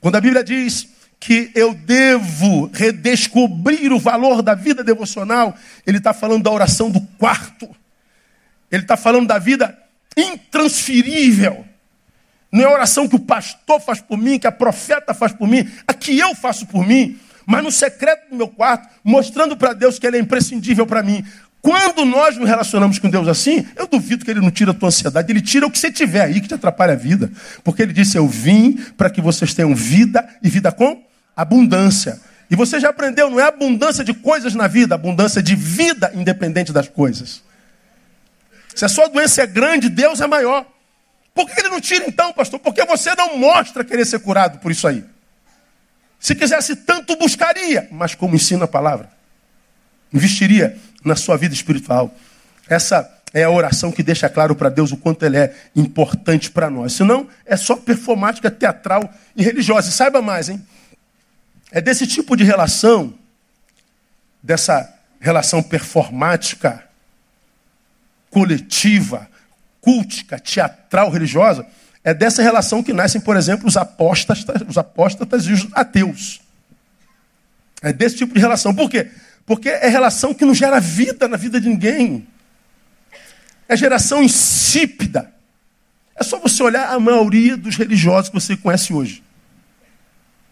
Quando a Bíblia diz que eu devo redescobrir o valor da vida devocional, ele está falando da oração do quarto. Ele está falando da vida intransferível. Não é a oração que o pastor faz por mim, que a profeta faz por mim, a que eu faço por mim. mas no secreto do meu quarto, mostrando para Deus que Ele é imprescindível para mim. Quando nós nos relacionamos com Deus assim, eu duvido que Ele não tira a tua ansiedade, Ele tira o que você tiver aí que te atrapalha a vida. Porque Ele disse: Eu vim para que vocês tenham vida e vida com abundância. E você já aprendeu, não é abundância de coisas na vida, abundância de vida independente das coisas. Se a sua doença é grande, Deus é maior. Por que ele não tira então, pastor? Porque você não mostra querer ser curado por isso aí. Se quisesse tanto, buscaria, mas como ensina a palavra, investiria na sua vida espiritual. Essa é a oração que deixa claro para Deus o quanto ele é importante para nós. Senão, é só performática, teatral e religiosa. E saiba mais, hein? É desse tipo de relação, dessa relação performática, coletiva, cultica, teatral, religiosa, é dessa relação que nascem, por exemplo, os apóstatas, os apóstatas e os ateus. É desse tipo de relação. Por quê? Porque é relação que não gera vida na vida de ninguém. É geração insípida. É só você olhar a maioria dos religiosos que você conhece hoje.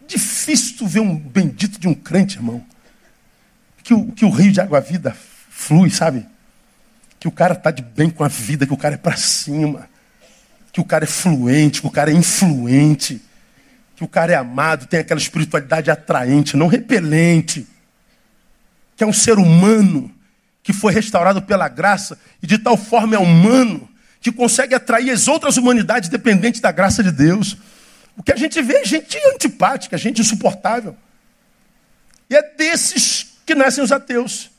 Difícil tu ver um bendito de um crente, irmão. Que o, que o rio de água-vida flui, sabe? Que o cara está de bem com a vida, que o cara é para cima. Que o cara é fluente, que o cara é influente. Que o cara é amado, tem aquela espiritualidade atraente, não repelente. Que é um ser humano que foi restaurado pela graça e de tal forma é humano que consegue atrair as outras humanidades dependentes da graça de Deus. O que a gente vê é gente antipática, gente insuportável. E é desses que nascem os ateus.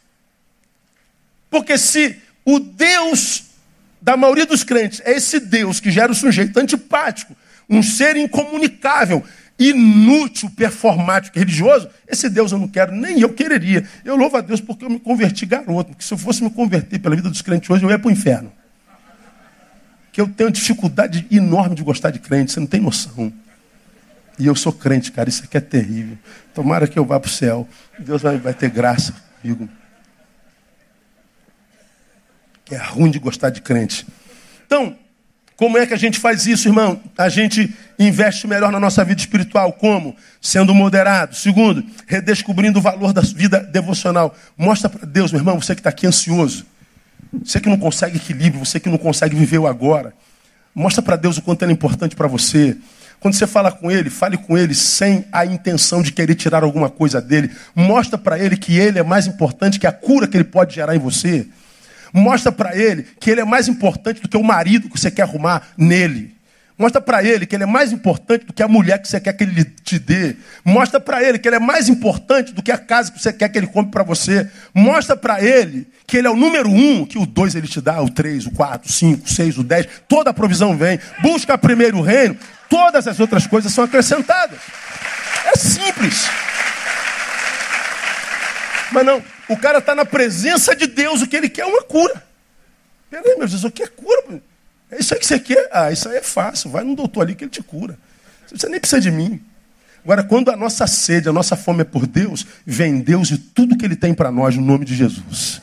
Porque se o Deus da maioria dos crentes é esse Deus que gera o sujeito antipático, um ser incomunicável, inútil, performático, religioso, esse Deus eu não quero, nem eu quereria. Eu louvo a Deus porque eu me converti garoto, porque se eu fosse me converter pela vida dos crentes hoje, eu ia para o inferno. Que eu tenho dificuldade enorme de gostar de crente, você não tem noção. E eu sou crente, cara, isso aqui é terrível. Tomara que eu vá para o céu. Deus vai, vai ter graça comigo. É ruim de gostar de crente. Então, como é que a gente faz isso, irmão? A gente investe melhor na nossa vida espiritual. Como? Sendo moderado. Segundo, redescobrindo o valor da vida devocional. Mostra para Deus, meu irmão, você que está aqui ansioso. Você que não consegue equilíbrio, você que não consegue viver o agora. Mostra para Deus o quanto ele é importante para você. Quando você fala com ele, fale com ele sem a intenção de querer tirar alguma coisa dele. Mostra para ele que ele é mais importante que a cura que ele pode gerar em você. Mostra para ele que ele é mais importante do que o marido que você quer arrumar nele. Mostra para ele que ele é mais importante do que a mulher que você quer que ele te dê. Mostra para ele que ele é mais importante do que a casa que você quer que ele compre para você. Mostra para ele que ele é o número um, que o dois ele te dá, o três, o quatro, o cinco, o seis, o dez. Toda a provisão vem. Busca primeiro o reino todas as outras coisas são acrescentadas. É simples. Mas não, o cara está na presença de Deus, o que ele quer é uma cura. Peraí, meu Jesus, o que é cura? É isso aí que você quer? Ah, isso aí é fácil. Vai num doutor ali que ele te cura. Você nem precisa de mim. Agora, quando a nossa sede, a nossa fome é por Deus, vem Deus e tudo que Ele tem para nós no nome de Jesus.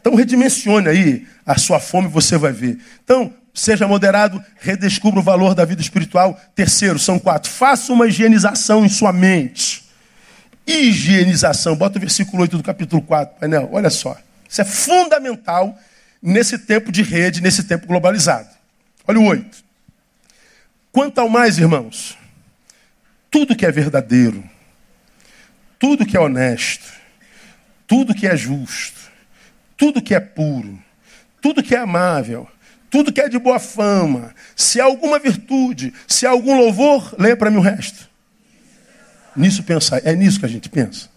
Então, redimensione aí a sua fome, você vai ver. Então, Seja moderado, redescubra o valor da vida espiritual. Terceiro, são quatro. Faça uma higienização em sua mente. Higienização. Bota o versículo 8 do capítulo 4, painel. Olha só. Isso é fundamental nesse tempo de rede, nesse tempo globalizado. Olha o 8. Quanto ao mais, irmãos, tudo que é verdadeiro, tudo que é honesto, tudo que é justo, tudo que é puro, tudo que é amável, tudo que é de boa fama, se há alguma virtude, se há algum louvor, leia para mim o resto. Nisso pensar, é nisso que a gente pensa.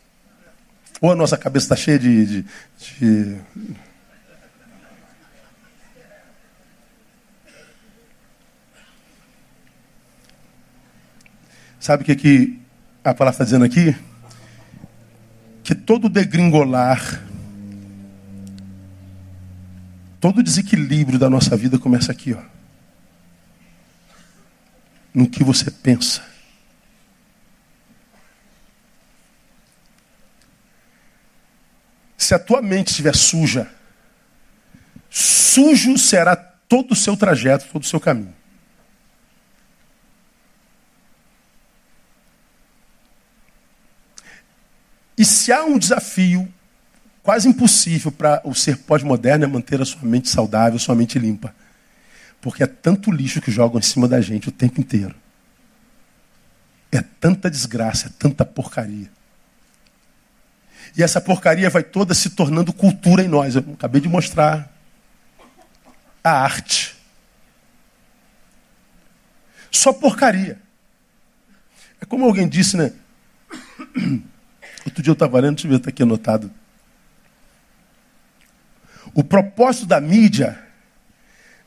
Ou a nossa cabeça está cheia de, de, de... Sabe o que, que a palavra está dizendo aqui? Que todo degringolar Todo desequilíbrio da nossa vida começa aqui, ó. No que você pensa. Se a tua mente estiver suja, sujo será todo o seu trajeto, todo o seu caminho. E se há um desafio quase impossível para o ser pós-moderno é manter a sua mente saudável, sua mente limpa. Porque é tanto lixo que jogam em cima da gente o tempo inteiro. É tanta desgraça, é tanta porcaria. E essa porcaria vai toda se tornando cultura em nós. Eu acabei de mostrar a arte. Só porcaria. É como alguém disse, né? [clears throat] Outro dia eu estava lendo, deixa eu ver, está aqui anotado. O propósito da mídia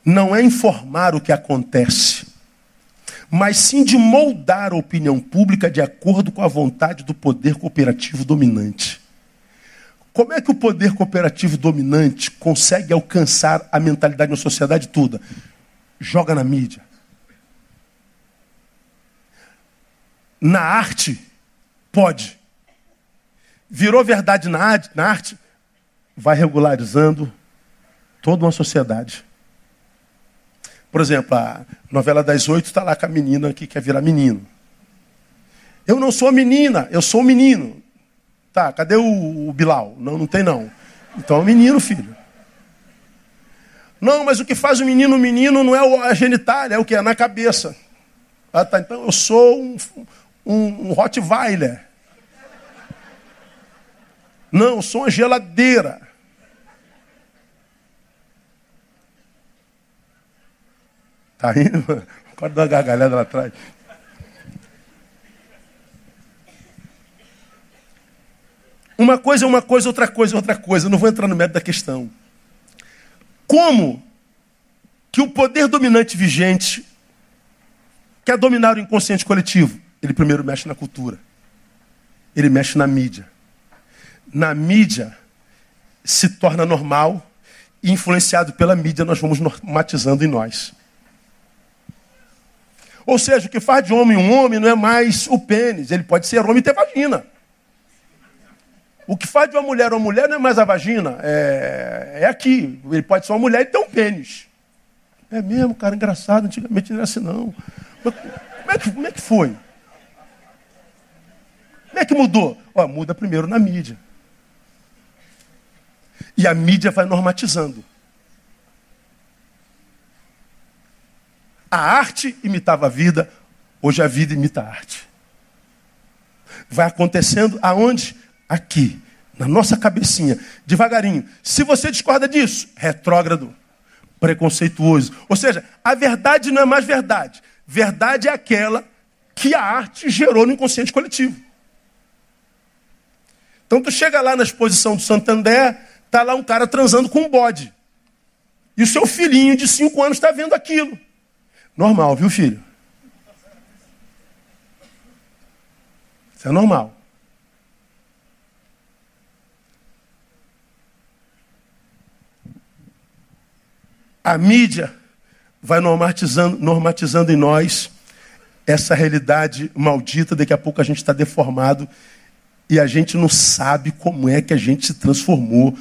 não é informar o que acontece, mas sim de moldar a opinião pública de acordo com a vontade do poder cooperativo dominante. Como é que o poder cooperativo dominante consegue alcançar a mentalidade na sociedade toda? Joga na mídia. Na arte, pode. Virou verdade na arte, na arte vai regularizando toda uma sociedade. Por exemplo, a novela das oito está lá com a menina que quer virar menino. Eu não sou menina, eu sou menino. Tá, cadê o, o Bilal? Não, não tem não. Então é um menino, filho. Não, mas o que faz o menino menino não é a genitália, é o que? É na cabeça. Ah, tá, então eu sou um, um, um Rottweiler. Não, eu sou uma geladeira. Tá indo? [laughs] Pode dar uma gargalhada lá atrás. Uma coisa é uma coisa, outra coisa é outra coisa. Eu não vou entrar no mérito da questão. Como que o poder dominante vigente quer dominar o inconsciente coletivo? Ele primeiro mexe na cultura. Ele mexe na mídia. Na mídia se torna normal e influenciado pela mídia nós vamos normatizando em nós. Ou seja, o que faz de homem um homem não é mais o pênis, ele pode ser homem e ter vagina. O que faz de uma mulher uma mulher não é mais a vagina, é, é aqui. Ele pode ser uma mulher e ter um pênis. É mesmo, cara, engraçado. Antigamente não era assim, não. Mas, como, é que, como é que foi? Como é que mudou? Ó, muda primeiro na mídia. E a mídia vai normatizando. A arte imitava a vida, hoje a vida imita a arte. Vai acontecendo aonde? Aqui, na nossa cabecinha, devagarinho. Se você discorda disso, retrógrado, preconceituoso. Ou seja, a verdade não é mais verdade. Verdade é aquela que a arte gerou no inconsciente coletivo. Então tu chega lá na exposição do Santander, tá lá um cara transando com um bode. E o seu filhinho de cinco anos está vendo aquilo. Normal, viu, filho? Isso é normal. A mídia vai normatizando, normatizando em nós essa realidade maldita. Daqui a pouco a gente está deformado e a gente não sabe como é que a gente se transformou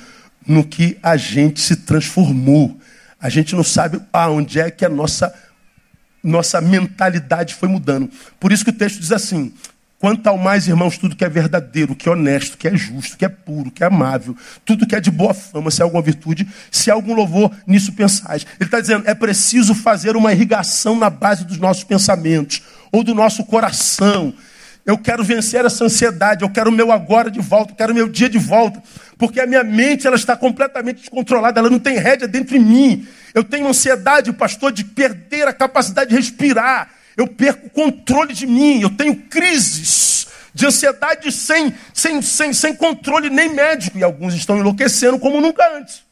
no que a gente se transformou. A gente não sabe aonde é que a nossa, nossa mentalidade foi mudando. Por isso que o texto diz assim: Quanto ao mais, irmãos, tudo que é verdadeiro, que é honesto, que é justo, que é puro, que é amável, tudo que é de boa fama, se há alguma virtude, se há algum louvor, nisso pensais. Ele está dizendo, é preciso fazer uma irrigação na base dos nossos pensamentos, ou do nosso coração. Eu quero vencer essa ansiedade, eu quero o meu agora de volta, eu quero o meu dia de volta, porque a minha mente ela está completamente descontrolada, ela não tem rédea dentro de mim. Eu tenho ansiedade, pastor, de perder a capacidade de respirar eu perco o controle de mim, eu tenho crises de ansiedade sem, sem, sem, sem controle nem médico, e alguns estão enlouquecendo como nunca antes.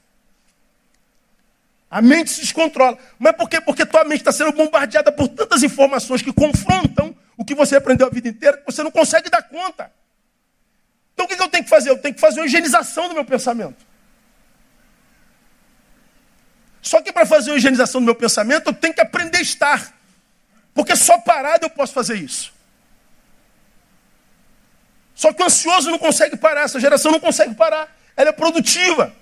A mente se descontrola. Mas por quê? Porque tua mente está sendo bombardeada por tantas informações que confrontam o que você aprendeu a vida inteira que você não consegue dar conta. Então o que eu tenho que fazer? Eu tenho que fazer uma higienização do meu pensamento. Só que para fazer uma higienização do meu pensamento, eu tenho que aprender a estar. Porque só parado eu posso fazer isso. Só que o ansioso não consegue parar, essa geração não consegue parar. Ela é produtiva.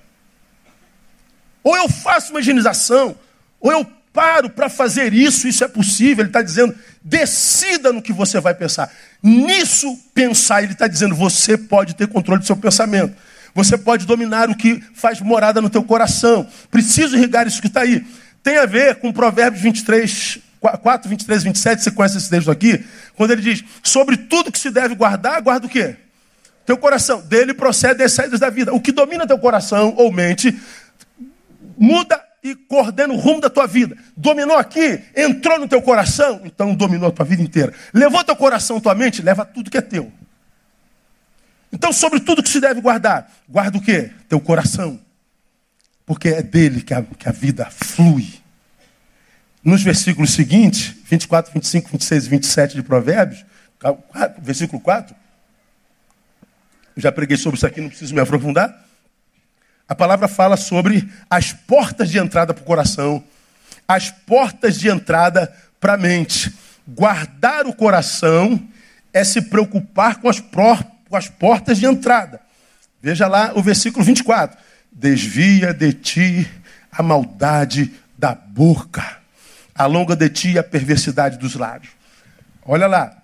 Ou eu faço uma higienização, ou eu paro para fazer isso, isso é possível. Ele está dizendo, Decida no que você vai pensar. Nisso pensar, ele está dizendo, você pode ter controle do seu pensamento. Você pode dominar o que faz morada no teu coração. Preciso irrigar isso que está aí. Tem a ver com Provérbios 23, 4, 23, 27, você conhece esse texto aqui? Quando ele diz, sobre tudo que se deve guardar, guarda o quê? Teu coração. Dele procede as saídas da vida. O que domina teu coração ou mente, muda e coordena o rumo da tua vida. Dominou aqui, entrou no teu coração, então dominou a tua vida inteira. Levou teu coração, tua mente, leva tudo que é teu. Então, sobre tudo que se deve guardar, guarda o quê? Teu coração. Porque é dele que a, que a vida flui. Nos versículos seguintes, 24, 25, 26 e 27 de Provérbios, versículo 4, eu já preguei sobre isso aqui, não preciso me aprofundar. A palavra fala sobre as portas de entrada para o coração, as portas de entrada para a mente. Guardar o coração é se preocupar com as, com as portas de entrada. Veja lá o versículo 24. Desvia de ti a maldade da boca, alonga de ti a perversidade dos lábios. Olha lá,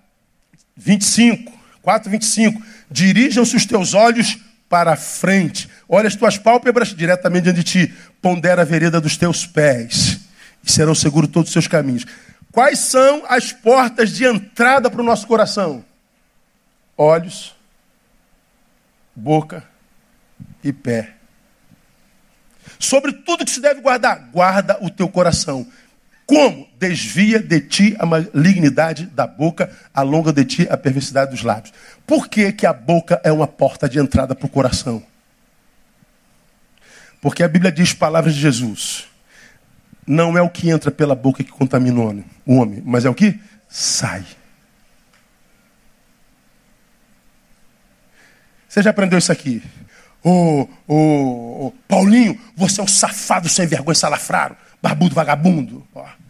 25, 4, 25. Dirijam-se os teus olhos para a frente. Olha as tuas pálpebras diretamente diante de ti. Pondera a vereda dos teus pés. E serão seguros todos os seus caminhos. Quais são as portas de entrada para o nosso coração? Olhos, boca e pé. Sobre tudo que se deve guardar, guarda o teu coração. Como? Desvia de ti a malignidade da boca, alonga de ti a perversidade dos lábios. Por que, que a boca é uma porta de entrada para o coração? Porque a Bíblia diz palavras de Jesus. Não é o que entra pela boca que contamina o homem, mas é o que sai. Você já aprendeu isso aqui? Ô, ô, ô, Paulinho, você é um safado sem vergonha, salafraro, barbudo, vagabundo. Ó.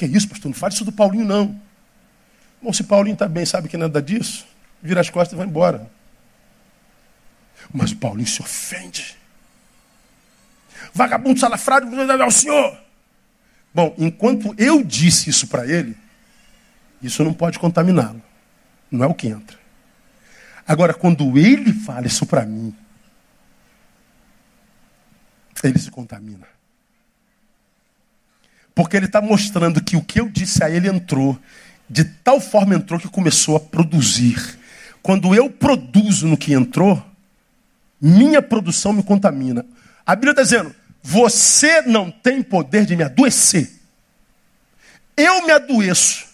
Que isso, pastor? Não fale isso do Paulinho, não. Bom, se Paulinho está bem, sabe que nada disso, vira as costas e vai embora. Mas o Paulinho se ofende. Vagabundo, salafrário, é o senhor. Bom, enquanto eu disse isso para ele, isso não pode contaminá-lo. Não é o que entra. Agora, quando ele fala isso para mim, ele se contamina. Porque ele está mostrando que o que eu disse a ele entrou, de tal forma entrou que começou a produzir. Quando eu produzo no que entrou, minha produção me contamina. A Bíblia está dizendo: você não tem poder de me adoecer. Eu me adoeço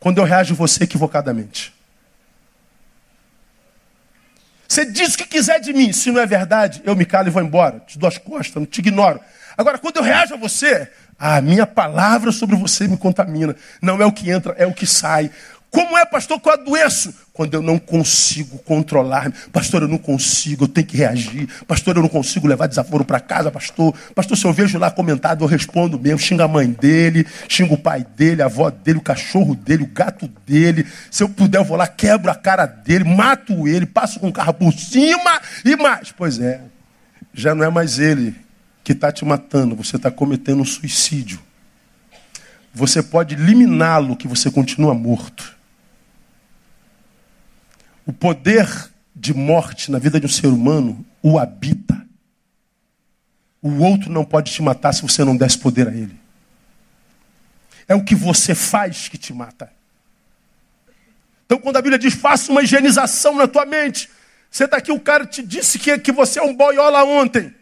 quando eu reajo você equivocadamente. Você diz o que quiser de mim, se não é verdade, eu me calo e vou embora, te dou as costas, não te ignoro. Agora, quando eu reajo a você, a minha palavra sobre você me contamina. Não é o que entra, é o que sai. Como é, pastor, que eu adoeço? Quando eu não consigo controlar. Pastor, eu não consigo, eu tenho que reagir. Pastor, eu não consigo levar desaforo para casa, pastor. Pastor, se eu vejo lá comentado, eu respondo mesmo. Xinga a mãe dele, xinga o pai dele, a avó dele, o cachorro dele, o gato dele. Se eu puder, eu vou lá, quebro a cara dele, mato ele, passo com o carro por cima e mais. Pois é, já não é mais ele que está te matando, você está cometendo um suicídio. Você pode eliminá-lo, que você continua morto. O poder de morte na vida de um ser humano o habita. O outro não pode te matar se você não desse poder a ele. É o que você faz que te mata. Então, quando a Bíblia diz, faça uma higienização na tua mente, você está aqui, o cara te disse que, que você é um boiola ontem.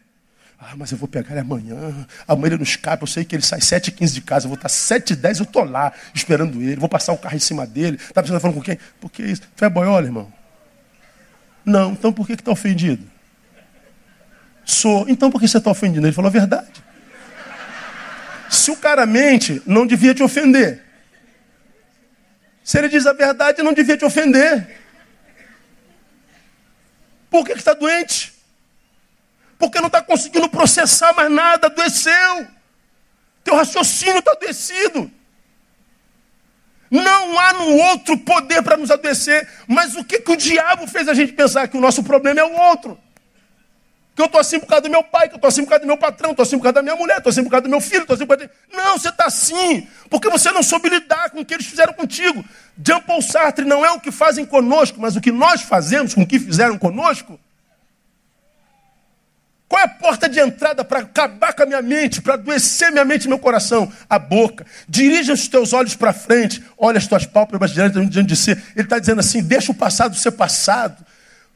Ah, mas eu vou pegar ele amanhã. Amanhã ele não escapa. Eu sei que ele sai 7h15 de casa. Eu vou estar 7h10, eu estou lá esperando ele. Vou passar o carro em cima dele. Está pensando falando com quem? Por que isso? Tu é boiola, irmão? Não. Então por que está ofendido? Sou. Então por que você está ofendido? Ele falou a verdade. Se o cara mente, não devia te ofender. Se ele diz a verdade, não devia te ofender. Por que está doente? Porque não está conseguindo processar mais nada, adoeceu. Teu raciocínio está adoecido. Não há no outro poder para nos adoecer, mas o que, que o diabo fez a gente pensar que o nosso problema é o outro? Que eu estou assim por causa do meu pai, que eu estou assim por causa do meu patrão, estou assim por causa da minha mulher, estou assim por causa do meu filho, estou assim por causa de... Não, você está assim, porque você não soube lidar com o que eles fizeram contigo. Jean Paul Sartre não é o que fazem conosco, mas o que nós fazemos com o que fizeram conosco. Qual é a porta de entrada para acabar com a minha mente, para adoecer minha mente e meu coração? A boca. Dirija os teus olhos para frente, olha as tuas pálpebras diante de si. Ele está dizendo assim: deixa o passado ser passado.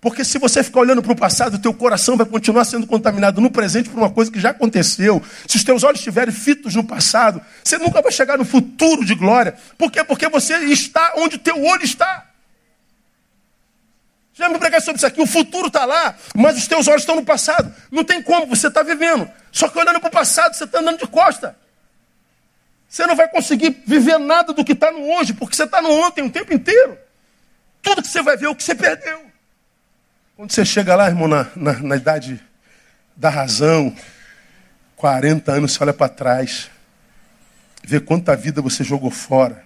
Porque se você ficar olhando para o passado, o teu coração vai continuar sendo contaminado no presente por uma coisa que já aconteceu. Se os teus olhos estiverem fitos no passado, você nunca vai chegar no futuro de glória. Por quê? Porque você está onde o teu olho está. Já me pregar sobre isso aqui. O futuro está lá, mas os teus olhos estão no passado. Não tem como, você está vivendo. Só que olhando para o passado, você está andando de costa. Você não vai conseguir viver nada do que está no hoje, porque você está no ontem o tempo inteiro. Tudo que você vai ver é o que você perdeu. Quando você chega lá, irmão, na, na, na idade da razão, 40 anos, você olha para trás, vê quanta vida você jogou fora,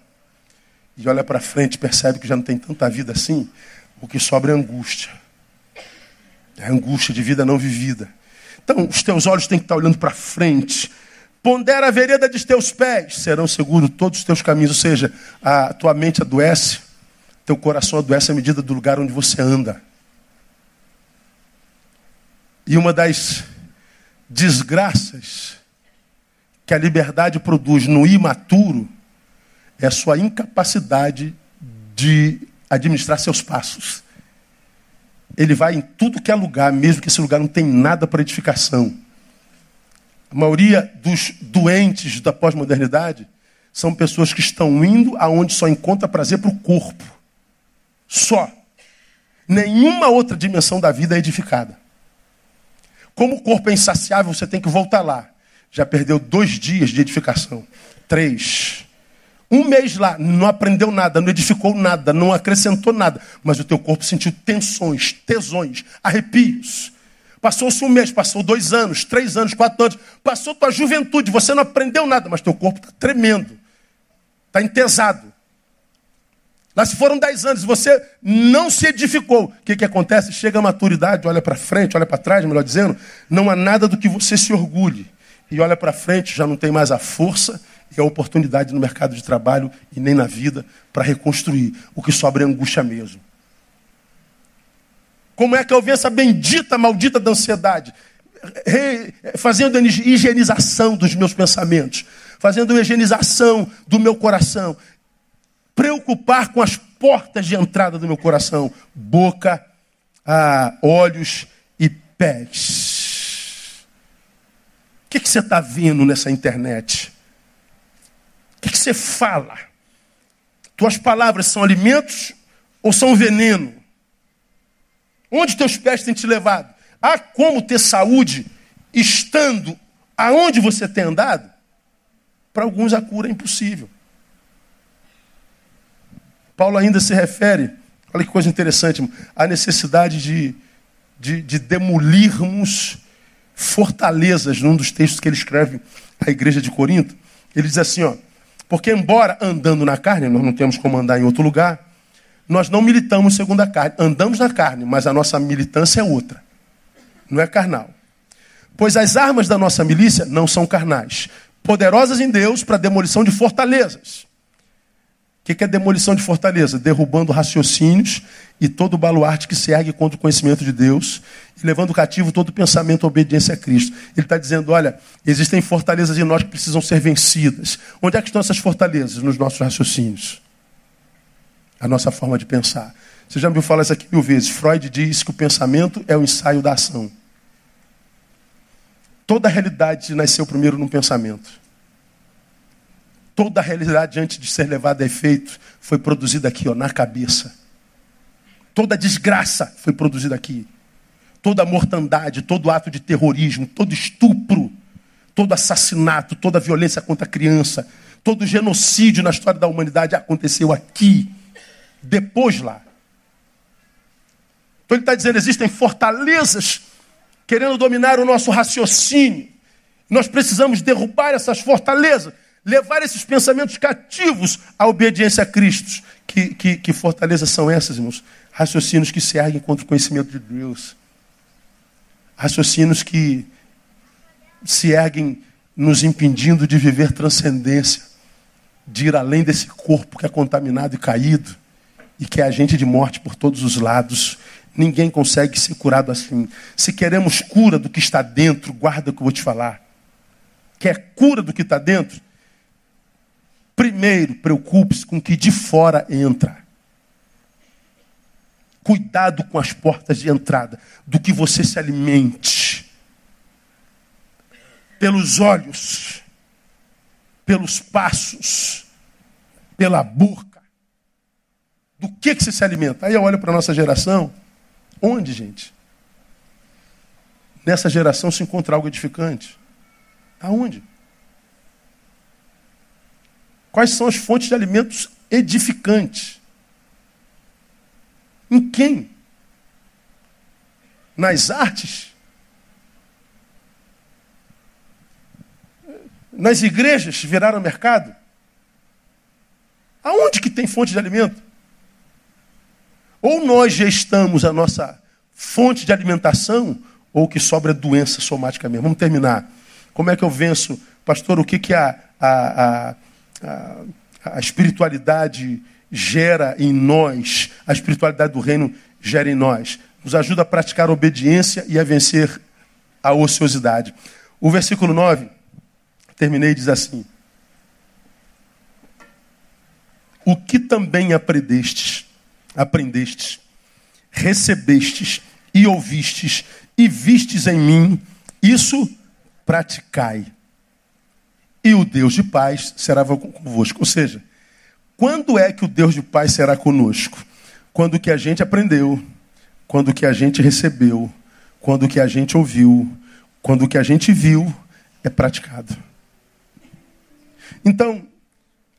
e olha para frente, percebe que já não tem tanta vida assim, o que sobra é angústia. É angústia de vida não vivida. Então, os teus olhos têm que estar olhando para frente. Pondera a vereda dos teus pés, serão seguros todos os teus caminhos. Ou seja, a tua mente adoece, teu coração adoece à medida do lugar onde você anda. E uma das desgraças que a liberdade produz no imaturo é a sua incapacidade de administrar seus passos. Ele vai em tudo que é lugar, mesmo que esse lugar não tem nada para edificação. A maioria dos doentes da pós-modernidade são pessoas que estão indo aonde só encontra prazer para o corpo. Só. Nenhuma outra dimensão da vida é edificada. Como o corpo é insaciável, você tem que voltar lá. Já perdeu dois dias de edificação. Três. Um mês lá, não aprendeu nada, não edificou nada, não acrescentou nada. Mas o teu corpo sentiu tensões, tesões, arrepios. Passou-se um mês, passou dois anos, três anos, quatro anos. Passou tua juventude, você não aprendeu nada, mas teu corpo está tremendo. Está entesado. Lá se foram dez anos, você não se edificou. O que, que acontece? Chega a maturidade, olha para frente, olha para trás, melhor dizendo, não há nada do que você se orgulhe. E olha para frente, já não tem mais a força e a oportunidade no mercado de trabalho e nem na vida para reconstruir. O que sobra é angústia mesmo. Como é que eu venço a bendita, maldita da ansiedade? fazendo a higienização dos meus pensamentos, fazendo higienização do meu coração, preocupar com as portas de entrada do meu coração: boca, ah, olhos e pés. O que, que você está vendo nessa internet? O que, que você fala? Tuas palavras são alimentos ou são veneno? Onde teus pés têm te levado? Há como ter saúde estando aonde você tem andado? Para alguns a cura é impossível. Paulo ainda se refere, olha que coisa interessante, à necessidade de, de, de demolirmos fortalezas, num dos textos que ele escreve à igreja de Corinto. Ele diz assim: ó, porque embora andando na carne, nós não temos como andar em outro lugar, nós não militamos segundo a carne. Andamos na carne, mas a nossa militância é outra. Não é carnal. Pois as armas da nossa milícia não são carnais, poderosas em Deus para demolição de fortalezas. O que é demolição de fortaleza? Derrubando raciocínios e todo baluarte que se ergue contra o conhecimento de Deus e levando cativo todo pensamento à obediência a Cristo. Ele está dizendo: olha, existem fortalezas em nós que precisam ser vencidas. Onde é que estão essas fortalezas? Nos nossos raciocínios. A nossa forma de pensar. Você já me ouviu falar isso aqui mil vezes. Freud diz que o pensamento é o ensaio da ação. Toda a realidade nasceu primeiro num pensamento. Toda a realidade antes de ser levada a efeito foi produzida aqui, ó, na cabeça. Toda desgraça foi produzida aqui. Toda mortandade, todo ato de terrorismo, todo estupro, todo assassinato, toda violência contra a criança, todo genocídio na história da humanidade aconteceu aqui, depois lá. Então ele está dizendo: existem fortalezas querendo dominar o nosso raciocínio. Nós precisamos derrubar essas fortalezas levar esses pensamentos cativos à obediência a Cristo. Que, que, que fortalezas são essas, irmãos? Raciocínios que se erguem contra o conhecimento de Deus. raciocínios que se erguem nos impedindo de viver transcendência, de ir além desse corpo que é contaminado e caído e que é agente de morte por todos os lados. Ninguém consegue ser curado assim. Se queremos cura do que está dentro, guarda o que eu vou te falar. Quer cura do que está dentro? Primeiro, preocupe-se com o que de fora entra. Cuidado com as portas de entrada, do que você se alimente. Pelos olhos, pelos passos, pela boca. Do que, que você se alimenta? Aí eu olho para a nossa geração. Onde, gente? Nessa geração se encontra algo edificante. Aonde? Quais são as fontes de alimentos edificantes? Em quem? Nas artes? Nas igrejas viraram mercado? Aonde que tem fonte de alimento? Ou nós já estamos a nossa fonte de alimentação, ou que sobra doença somática mesmo. Vamos terminar. Como é que eu venço? Pastor, o que, que a, a, a, a espiritualidade gera em nós, a espiritualidade do reino gera em nós. Nos ajuda a praticar a obediência e a vencer a ociosidade. O versículo 9, terminei, diz assim: O que também aprendestes, aprendestes, recebestes e ouvistes e vistes em mim, isso praticai. E o Deus de paz será convosco. Ou seja, quando é que o Deus de paz será conosco? Quando o que a gente aprendeu, quando o que a gente recebeu, quando o que a gente ouviu, quando o que a gente viu é praticado. Então,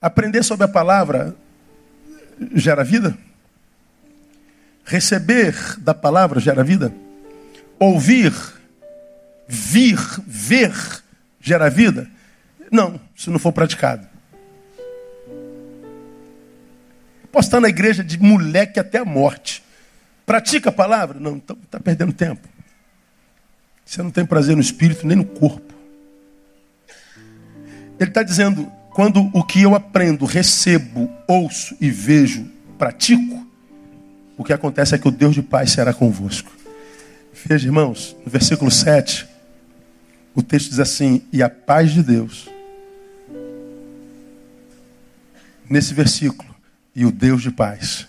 aprender sobre a palavra gera vida? Receber da palavra gera vida? Ouvir, vir, ver gera vida? Não, se não for praticado. Posso estar na igreja de moleque até a morte. Pratica a palavra? Não, está tá perdendo tempo. Você não tem prazer no espírito nem no corpo. Ele está dizendo: quando o que eu aprendo, recebo, ouço e vejo, pratico, o que acontece é que o Deus de paz será convosco. Veja, irmãos, no versículo 7, o texto diz assim: E a paz de Deus. Nesse versículo, e o Deus de paz.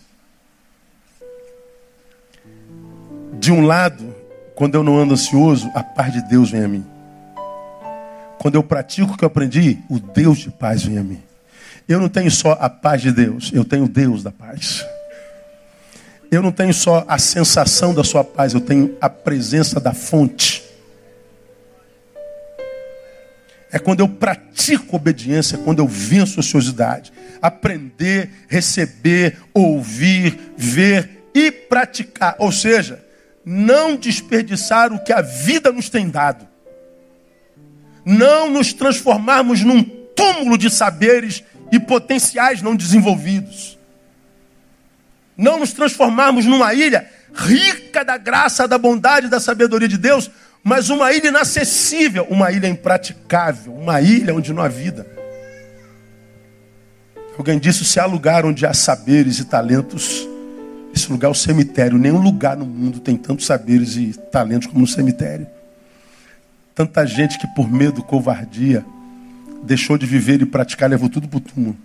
De um lado, quando eu não ando ansioso, a paz de Deus vem a mim. Quando eu pratico o que eu aprendi, o Deus de paz vem a mim. Eu não tenho só a paz de Deus, eu tenho Deus da paz. Eu não tenho só a sensação da sua paz, eu tenho a presença da fonte. É quando eu pratico obediência, quando eu venço ociosidade. Aprender, receber, ouvir, ver e praticar. Ou seja, não desperdiçar o que a vida nos tem dado. Não nos transformarmos num túmulo de saberes e potenciais não desenvolvidos. Não nos transformarmos numa ilha rica da graça, da bondade, da sabedoria de Deus, mas uma ilha inacessível, uma ilha impraticável, uma ilha onde não há vida. Alguém disse: se há lugar onde há saberes e talentos, esse lugar é o cemitério. Nenhum lugar no mundo tem tantos saberes e talentos como no cemitério. Tanta gente que, por medo, covardia, deixou de viver e praticar, levou tudo para o túmulo.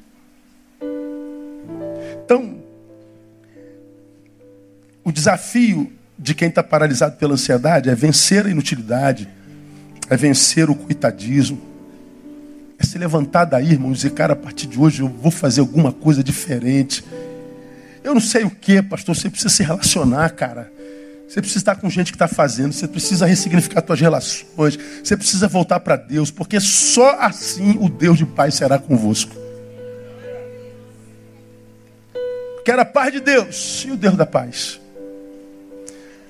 Então, o desafio de quem está paralisado pela ansiedade é vencer a inutilidade, é vencer o coitadismo, é se levantar daí, irmão, e dizer, cara, a partir de hoje eu vou fazer alguma coisa diferente. Eu não sei o que, pastor, você precisa se relacionar, cara. Você precisa estar com gente que está fazendo, você precisa ressignificar suas relações, você precisa voltar para Deus, porque só assim o Deus de paz será convosco. Quero a paz de Deus e o Deus da paz.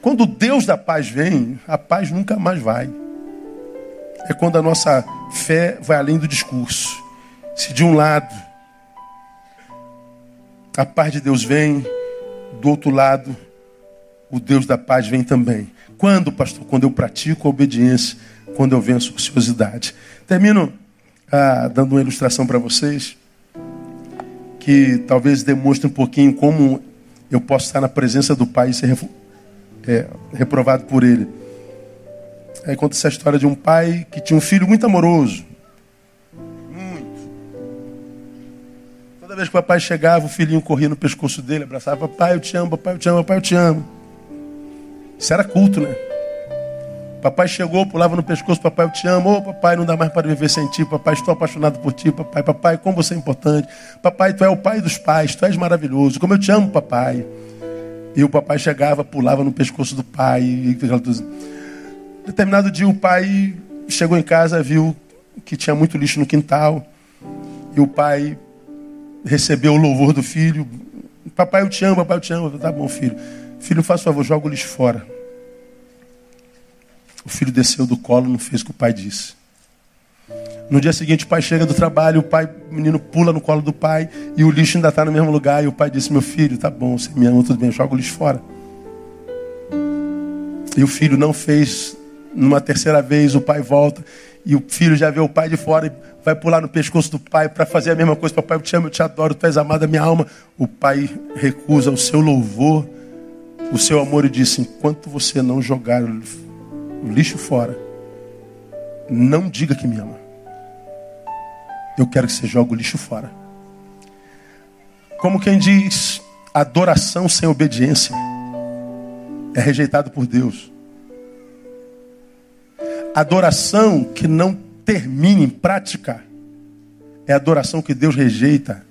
Quando Deus da paz vem, a paz nunca mais vai. É quando a nossa fé vai além do discurso. Se de um lado a paz de Deus vem, do outro lado o Deus da paz vem também. Quando, pastor? Quando eu pratico a obediência, quando eu venço a ociosidade. Termino ah, dando uma ilustração para vocês, que talvez demonstre um pouquinho como eu posso estar na presença do Pai e ser é, reprovado por Ele. Aí conta essa história de um pai que tinha um filho muito amoroso. Muito. Toda vez que o papai chegava, o filhinho corria no pescoço dele, abraçava, papai, eu te amo, papai, eu te amo, papai, eu te amo. Isso era culto, né? Papai chegou, pulava no pescoço, papai, eu te amo. Oh, papai, não dá mais para viver sem ti. Papai, estou apaixonado por ti. Papai, papai, como você é importante. Papai, tu é o pai dos pais, tu és maravilhoso. Como eu te amo, papai. E o papai chegava, pulava no pescoço do pai. E... Determinado dia, o pai chegou em casa, viu que tinha muito lixo no quintal. E o pai recebeu o louvor do filho. Papai, eu te amo, papai, eu te amo. Tá bom, filho. Filho, faz favor, joga o lixo fora. O filho desceu do colo, não fez o que o pai disse. No dia seguinte, o pai chega do trabalho, o pai, o menino pula no colo do pai e o lixo ainda está no mesmo lugar. E o pai disse: Meu filho, tá bom, você me ama, tudo bem, joga o lixo fora. E o filho não fez. Numa terceira vez, o pai volta e o filho já vê o pai de fora e vai pular no pescoço do pai para fazer a mesma coisa. Papai, eu te amo, eu te adoro, tu és amada, minha alma. O pai recusa o seu louvor o seu amor e disse: enquanto você não jogar o lixo fora, não diga que me ama. Eu quero que você jogue o lixo fora. Como quem diz, adoração sem obediência é rejeitado por Deus. Adoração que não termina em prática é adoração que Deus rejeita.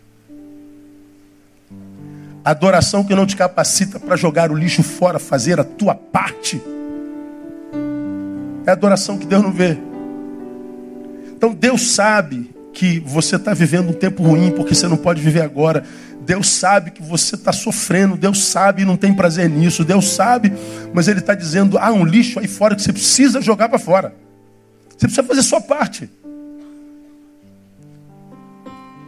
Adoração que não te capacita para jogar o lixo fora, fazer a tua parte. É adoração que Deus não vê. Então Deus sabe que você está vivendo um tempo ruim porque você não pode viver agora. Deus sabe que você está sofrendo. Deus sabe e não tem prazer nisso. Deus sabe, mas Ele está dizendo: há um lixo aí fora que você precisa jogar para fora. Você precisa fazer sua parte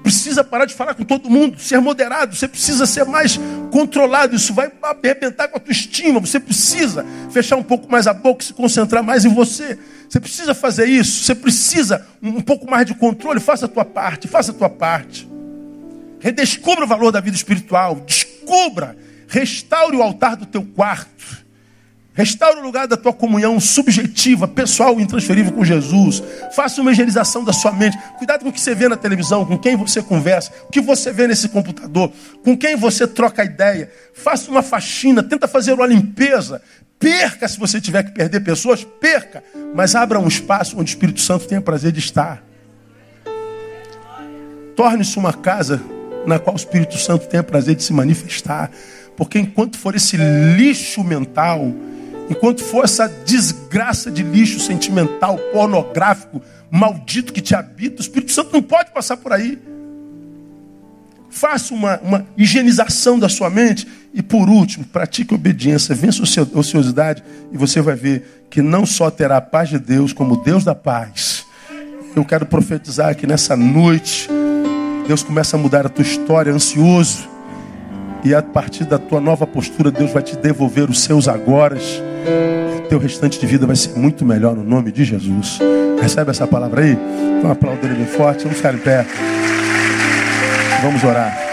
precisa parar de falar com todo mundo, ser moderado, você precisa ser mais controlado, isso vai arrebentar com a tua estima, você precisa fechar um pouco mais a boca, se concentrar mais em você. Você precisa fazer isso, você precisa um pouco mais de controle, faça a tua parte, faça a tua parte. Redescubra o valor da vida espiritual, descubra, restaure o altar do teu quarto. Restaure o lugar da tua comunhão subjetiva, pessoal, intransferível com Jesus. Faça uma higienização da sua mente. Cuidado com o que você vê na televisão, com quem você conversa, o que você vê nesse computador, com quem você troca ideia. Faça uma faxina, tenta fazer uma limpeza. Perca se você tiver que perder pessoas, perca. Mas abra um espaço onde o Espírito Santo tenha prazer de estar. Torne-se uma casa na qual o Espírito Santo tenha prazer de se manifestar. Porque enquanto for esse lixo mental, Enquanto for essa desgraça de lixo sentimental, pornográfico, maldito que te habita, o Espírito Santo não pode passar por aí. Faça uma, uma higienização da sua mente. E por último, pratique obediência, vença a ociosidade, e você vai ver que não só terá a paz de Deus, como Deus da paz. Eu quero profetizar que nessa noite, Deus começa a mudar a tua história, ansioso. E a partir da tua nova postura, Deus vai te devolver os seus agoras teu restante de vida vai ser muito melhor no nome de Jesus. Recebe essa palavra aí? Então aplauda ele forte. Vamos ficar em pé. Vamos orar.